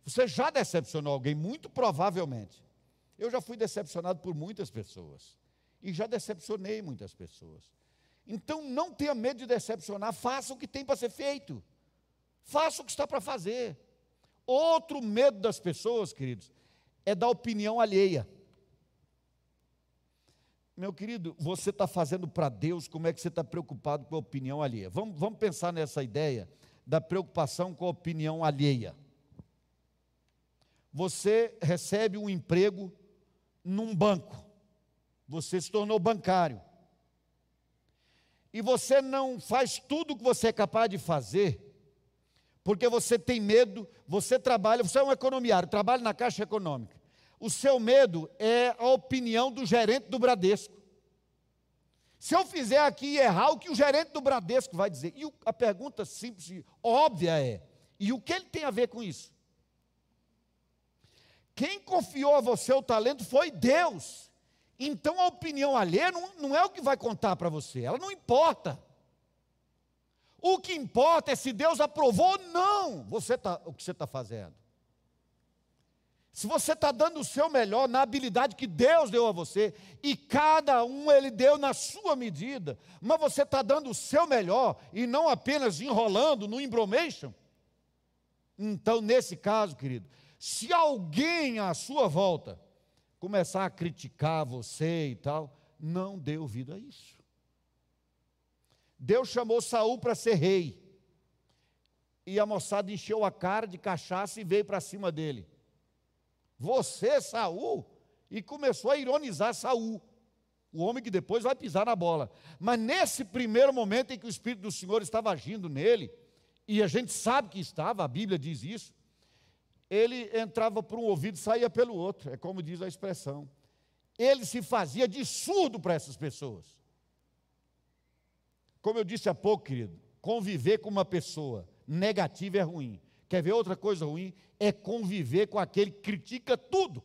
Você já decepcionou alguém, muito provavelmente. Eu já fui decepcionado por muitas pessoas. E já decepcionei muitas pessoas. Então não tenha medo de decepcionar, faça o que tem para ser feito. Faça o que está para fazer. Outro medo das pessoas, queridos, é da opinião alheia. Meu querido, você está fazendo para Deus, como é que você está preocupado com a opinião alheia? Vamos, vamos pensar nessa ideia da preocupação com a opinião alheia. Você recebe um emprego num banco, você se tornou bancário, e você não faz tudo o que você é capaz de fazer, porque você tem medo, você trabalha, você é um economiário, trabalha na Caixa Econômica. O seu medo é a opinião do gerente do Bradesco. Se eu fizer aqui errar, o que o gerente do Bradesco vai dizer? E a pergunta simples e óbvia é: e o que ele tem a ver com isso? Quem confiou a você o talento foi Deus. Então a opinião alheia não, não é o que vai contar para você, ela não importa. O que importa é se Deus aprovou ou não você tá, o que você está fazendo. Se você está dando o seu melhor na habilidade que Deus deu a você, e cada um Ele deu na sua medida, mas você está dando o seu melhor e não apenas enrolando no embromation, então nesse caso, querido, se alguém à sua volta começar a criticar você e tal, não dê ouvido a isso. Deus chamou Saul para ser rei. E a moçada encheu a cara de cachaça e veio para cima dele. Você, Saul, e começou a ironizar Saul, o homem que depois vai pisar na bola. Mas nesse primeiro momento em que o Espírito do Senhor estava agindo nele, e a gente sabe que estava, a Bíblia diz isso, ele entrava por um ouvido e saía pelo outro, é como diz a expressão. Ele se fazia de surdo para essas pessoas. Como eu disse há pouco, querido, conviver com uma pessoa negativa é ruim. Quer ver outra coisa ruim? É conviver com aquele que critica tudo.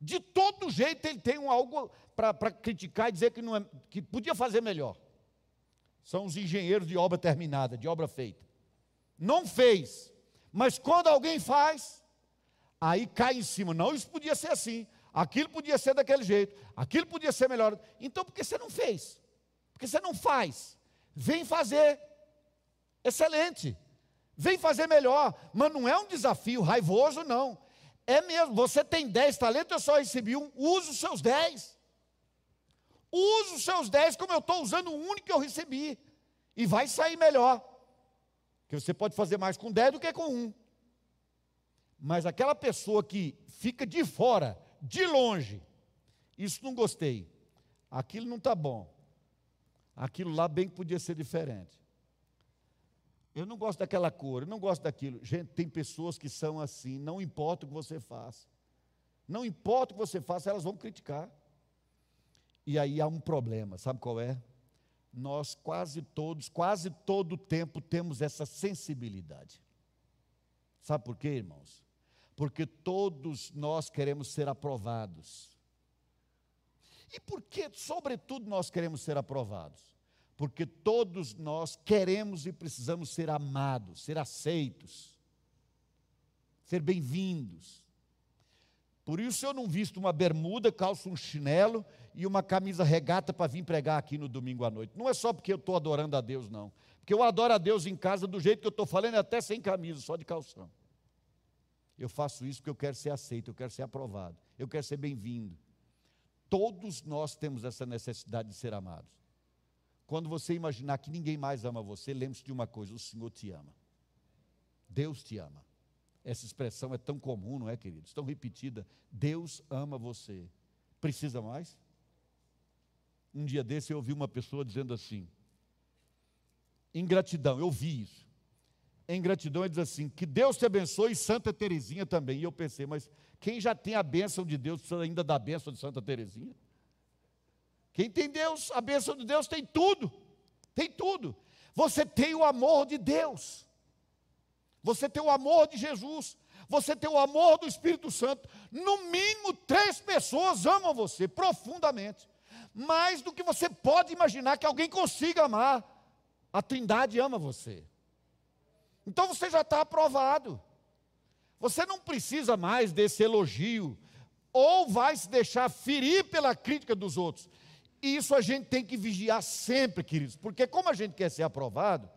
De todo jeito ele tem um algo para criticar e dizer que, não é, que podia fazer melhor. São os engenheiros de obra terminada, de obra feita. Não fez, mas quando alguém faz, aí cai em cima. Não, isso podia ser assim, aquilo podia ser daquele jeito, aquilo podia ser melhor. Então, por que você não fez? Porque você não faz. Vem fazer. Excelente. Vem fazer melhor. Mas não é um desafio raivoso, não. É mesmo. Você tem 10 talentos, eu só recebi um. Use os seus 10. Use os seus 10 como eu estou usando o único que eu recebi. E vai sair melhor. Porque você pode fazer mais com 10 do que com um. Mas aquela pessoa que fica de fora, de longe, isso não gostei. Aquilo não está bom. Aquilo lá bem que podia ser diferente. Eu não gosto daquela cor, eu não gosto daquilo. Gente, tem pessoas que são assim, não importa o que você faça. Não importa o que você faça, elas vão criticar. E aí há um problema, sabe qual é? Nós quase todos, quase todo o tempo temos essa sensibilidade. Sabe por quê, irmãos? Porque todos nós queremos ser aprovados. E por que, sobretudo, nós queremos ser aprovados? Porque todos nós queremos e precisamos ser amados, ser aceitos, ser bem-vindos. Por isso eu não visto uma bermuda, calço um chinelo e uma camisa regata para vir pregar aqui no domingo à noite. Não é só porque eu estou adorando a Deus, não. Porque eu adoro a Deus em casa do jeito que eu estou falando, até sem camisa, só de calção. Eu faço isso porque eu quero ser aceito, eu quero ser aprovado, eu quero ser bem-vindo. Todos nós temos essa necessidade de ser amados. Quando você imaginar que ninguém mais ama você, lembre-se de uma coisa: o Senhor te ama. Deus te ama. Essa expressão é tão comum, não é, queridos? Tão repetida. Deus ama você. Precisa mais? Um dia desse eu ouvi uma pessoa dizendo assim: ingratidão, eu ouvi isso. Em gratidão, ele diz assim: que Deus te abençoe e Santa Terezinha também. E eu pensei, mas quem já tem a bênção de Deus precisa ainda da bênção de Santa Teresinha? Quem tem Deus, a bênção de Deus tem tudo. Tem tudo. Você tem o amor de Deus. Você tem o amor de Jesus. Você tem o amor do Espírito Santo. No mínimo, três pessoas amam você profundamente. Mais do que você pode imaginar que alguém consiga amar. A Trindade ama você. Então você já está aprovado. Você não precisa mais desse elogio, ou vai se deixar ferir pela crítica dos outros. E isso a gente tem que vigiar sempre, queridos, porque como a gente quer ser aprovado,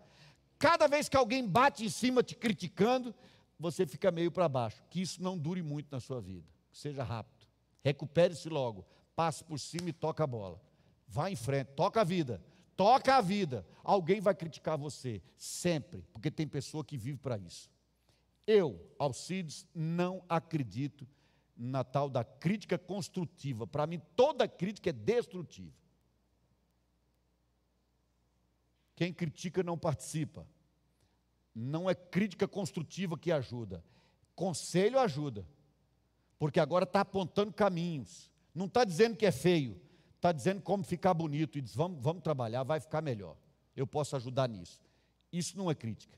cada vez que alguém bate em cima te criticando, você fica meio para baixo. Que isso não dure muito na sua vida. Seja rápido. Recupere-se logo. Passe por cima e toca a bola. Vá em frente, toca a vida. Toca a vida. Alguém vai criticar você, sempre, porque tem pessoa que vive para isso. Eu, Alcides, não acredito na tal da crítica construtiva. Para mim, toda crítica é destrutiva. Quem critica não participa. Não é crítica construtiva que ajuda. Conselho ajuda. Porque agora está apontando caminhos. Não está dizendo que é feio. Está dizendo como ficar bonito. E diz: vamos, vamos trabalhar, vai ficar melhor. Eu posso ajudar nisso. Isso não é crítica.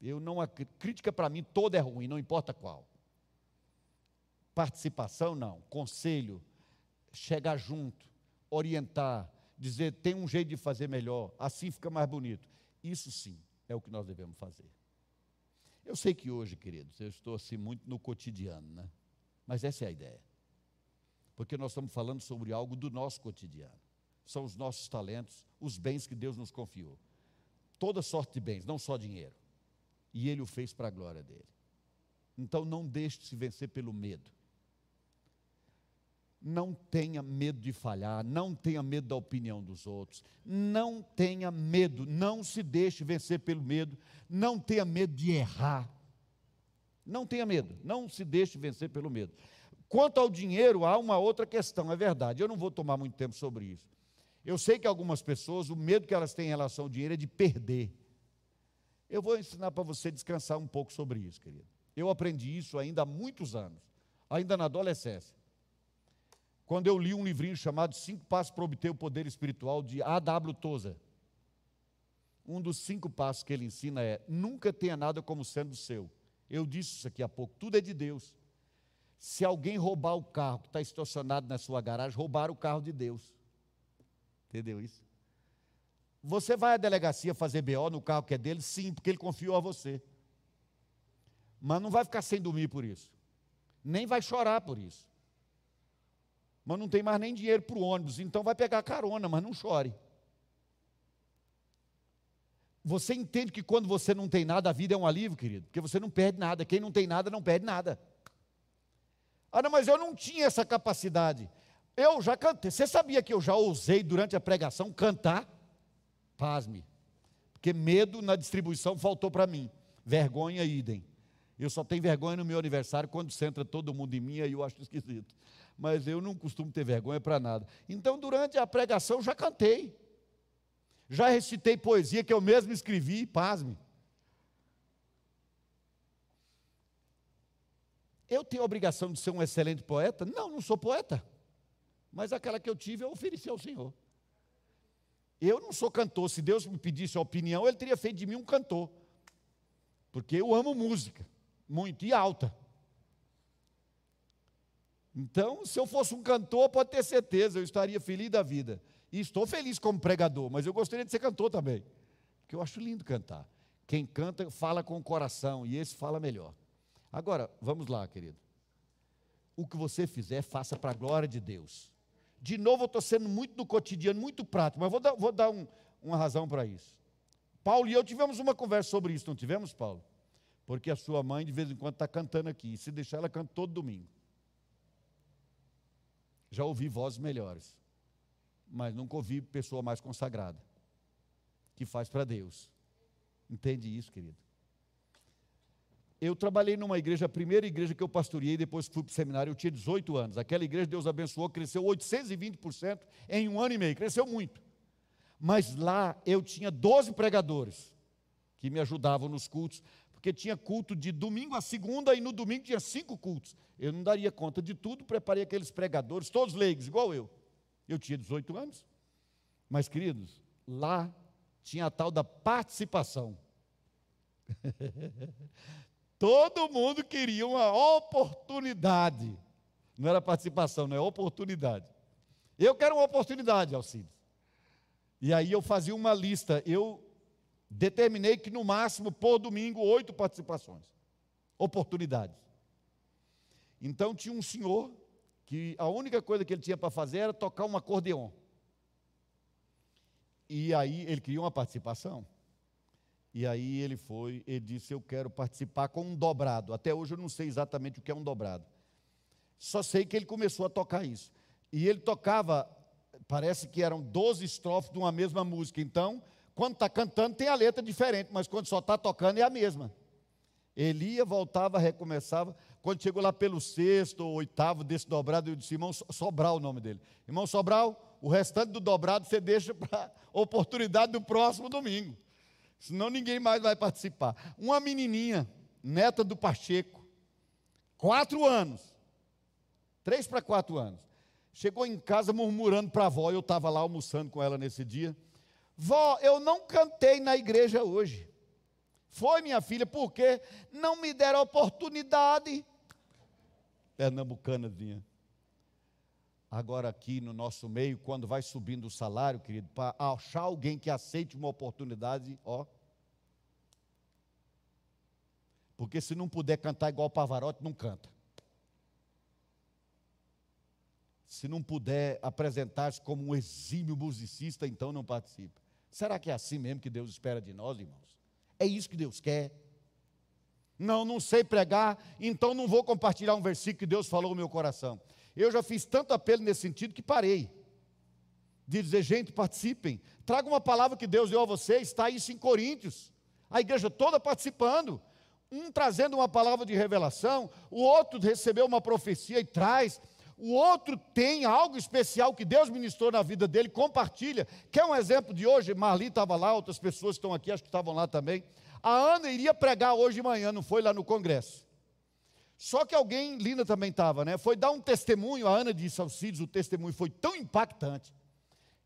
Eu não crítica para mim toda é ruim, não importa qual. Participação não, conselho chegar junto, orientar, dizer tem um jeito de fazer melhor, assim fica mais bonito. Isso sim é o que nós devemos fazer. Eu sei que hoje, queridos, eu estou assim muito no cotidiano, né? Mas essa é a ideia. Porque nós estamos falando sobre algo do nosso cotidiano. São os nossos talentos, os bens que Deus nos confiou. Toda sorte de bens, não só dinheiro. E Ele o fez para a glória dele. Então não deixe de se vencer pelo medo. Não tenha medo de falhar, não tenha medo da opinião dos outros, não tenha medo, não se deixe vencer pelo medo, não tenha medo de errar. Não tenha medo, não se deixe vencer pelo medo. Quanto ao dinheiro, há uma outra questão, é verdade, eu não vou tomar muito tempo sobre isso. Eu sei que algumas pessoas, o medo que elas têm em relação ao dinheiro é de perder. Eu vou ensinar para você descansar um pouco sobre isso, querido. Eu aprendi isso ainda há muitos anos, ainda na adolescência. Quando eu li um livrinho chamado Cinco Passos para Obter o Poder Espiritual, de A.W. Tozer. Um dos cinco passos que ele ensina é: nunca tenha nada como sendo seu. Eu disse isso aqui há pouco, tudo é de Deus. Se alguém roubar o carro que está estacionado na sua garagem, roubar o carro de Deus. Entendeu isso? Você vai à delegacia fazer BO no carro que é dele? Sim, porque ele confiou a você. Mas não vai ficar sem dormir por isso. Nem vai chorar por isso. Mas não tem mais nem dinheiro para o ônibus, então vai pegar carona, mas não chore. Você entende que quando você não tem nada, a vida é um alívio, querido? Porque você não perde nada. Quem não tem nada, não perde nada. Ah, não, mas eu não tinha essa capacidade. Eu já cantei. Você sabia que eu já ousei durante a pregação cantar? Pasme. Porque medo na distribuição faltou para mim. Vergonha, idem. Eu só tenho vergonha no meu aniversário quando centra todo mundo em mim, aí eu acho esquisito. Mas eu não costumo ter vergonha para nada. Então, durante a pregação, já cantei. Já recitei poesia que eu mesmo escrevi, pasme. Eu tenho a obrigação de ser um excelente poeta? Não, não sou poeta. Mas aquela que eu tive, eu ofereci ao Senhor. Eu não sou cantor. Se Deus me pedisse a opinião, Ele teria feito de mim um cantor. Porque eu amo música, muito e alta. Então, se eu fosse um cantor, pode ter certeza, eu estaria feliz da vida. E estou feliz como pregador, mas eu gostaria de ser cantor também. Porque eu acho lindo cantar. Quem canta fala com o coração e esse fala melhor. Agora, vamos lá, querido. O que você fizer, faça para a glória de Deus. De novo, eu estou sendo muito do cotidiano, muito prático, mas vou dar, vou dar um, uma razão para isso. Paulo e eu tivemos uma conversa sobre isso, não tivemos, Paulo? Porque a sua mãe, de vez em quando, está cantando aqui. E se deixar, ela canta todo domingo. Já ouvi vozes melhores mas nunca ouvi pessoa mais consagrada, que faz para Deus. Entende isso, querido? Eu trabalhei numa igreja, a primeira igreja que eu pastoreei, depois fui para o seminário, eu tinha 18 anos. Aquela igreja, Deus abençoou, cresceu 820% em um ano e meio, cresceu muito. Mas lá eu tinha 12 pregadores que me ajudavam nos cultos, porque tinha culto de domingo a segunda e no domingo tinha cinco cultos. Eu não daria conta de tudo, preparei aqueles pregadores, todos leigos, igual eu. Eu tinha 18 anos. Mas, queridos, lá tinha a tal da participação. <laughs> Todo mundo queria uma oportunidade. Não era participação, não é oportunidade. Eu quero uma oportunidade, Alcides. E aí eu fazia uma lista. Eu determinei que no máximo, por domingo, oito participações. Oportunidades. Então tinha um senhor que a única coisa que ele tinha para fazer era tocar um acordeon. E aí ele queria uma participação. E aí ele foi, ele disse: Eu quero participar com um dobrado. Até hoje eu não sei exatamente o que é um dobrado. Só sei que ele começou a tocar isso. E ele tocava, parece que eram 12 estrofes de uma mesma música. Então, quando está cantando, tem a letra diferente, mas quando só está tocando é a mesma. Ele ia, voltava, recomeçava. Quando chegou lá pelo sexto ou oitavo desse dobrado, eu disse, irmão Sobral o nome dele. Irmão Sobral, o restante do dobrado você deixa para <laughs> oportunidade do próximo domingo. Senão ninguém mais vai participar. Uma menininha, neta do Pacheco, quatro anos, três para quatro anos, chegou em casa murmurando para a avó, eu estava lá almoçando com ela nesse dia. Vó, eu não cantei na igreja hoje. Foi, minha filha, porque não me deram oportunidade. Pernambucanazinha. Agora, aqui no nosso meio, quando vai subindo o salário, querido, para achar alguém que aceite uma oportunidade, ó. Porque se não puder cantar igual Pavarotti, não canta. Se não puder apresentar-se como um exímio musicista, então não participa. Será que é assim mesmo que Deus espera de nós, irmãos? É isso que Deus quer? Não, não sei pregar, então não vou compartilhar um versículo que Deus falou no meu coração. Eu já fiz tanto apelo nesse sentido que parei. De dizer, gente, participem. Traga uma palavra que Deus deu a vocês, está isso em Coríntios. A igreja toda participando. Um trazendo uma palavra de revelação, o outro recebeu uma profecia e traz. O outro tem algo especial que Deus ministrou na vida dele, compartilha. Quer um exemplo de hoje? Marli estava lá, outras pessoas estão aqui, acho que estavam lá também. A Ana iria pregar hoje de manhã, não foi lá no congresso. Só que alguém, Lina também estava, né? Foi dar um testemunho, a Ana disse aos filhos, o testemunho foi tão impactante,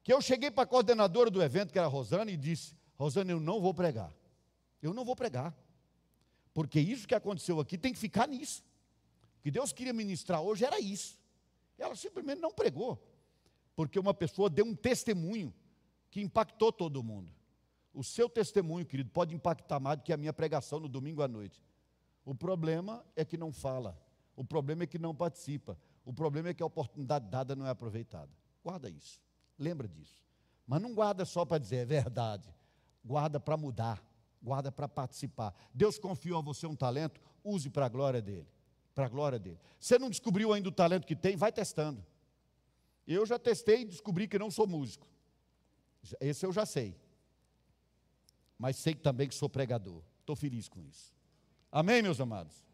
que eu cheguei para a coordenadora do evento, que era a Rosana, e disse: Rosana, eu não vou pregar. Eu não vou pregar. Porque isso que aconteceu aqui tem que ficar nisso. O que Deus queria ministrar hoje era isso. Ela simplesmente não pregou. Porque uma pessoa deu um testemunho que impactou todo mundo. O seu testemunho, querido, pode impactar mais do que a minha pregação no domingo à noite. O problema é que não fala. O problema é que não participa. O problema é que a oportunidade dada não é aproveitada. Guarda isso. Lembra disso. Mas não guarda só para dizer é verdade. Guarda para mudar. Guarda para participar. Deus confiou a você um talento, use para a glória dele. Para a glória dele. Você não descobriu ainda o talento que tem, vai testando. Eu já testei e descobri que não sou músico. Esse eu já sei. Mas sei também que sou pregador. Estou feliz com isso. Amém, meus amados?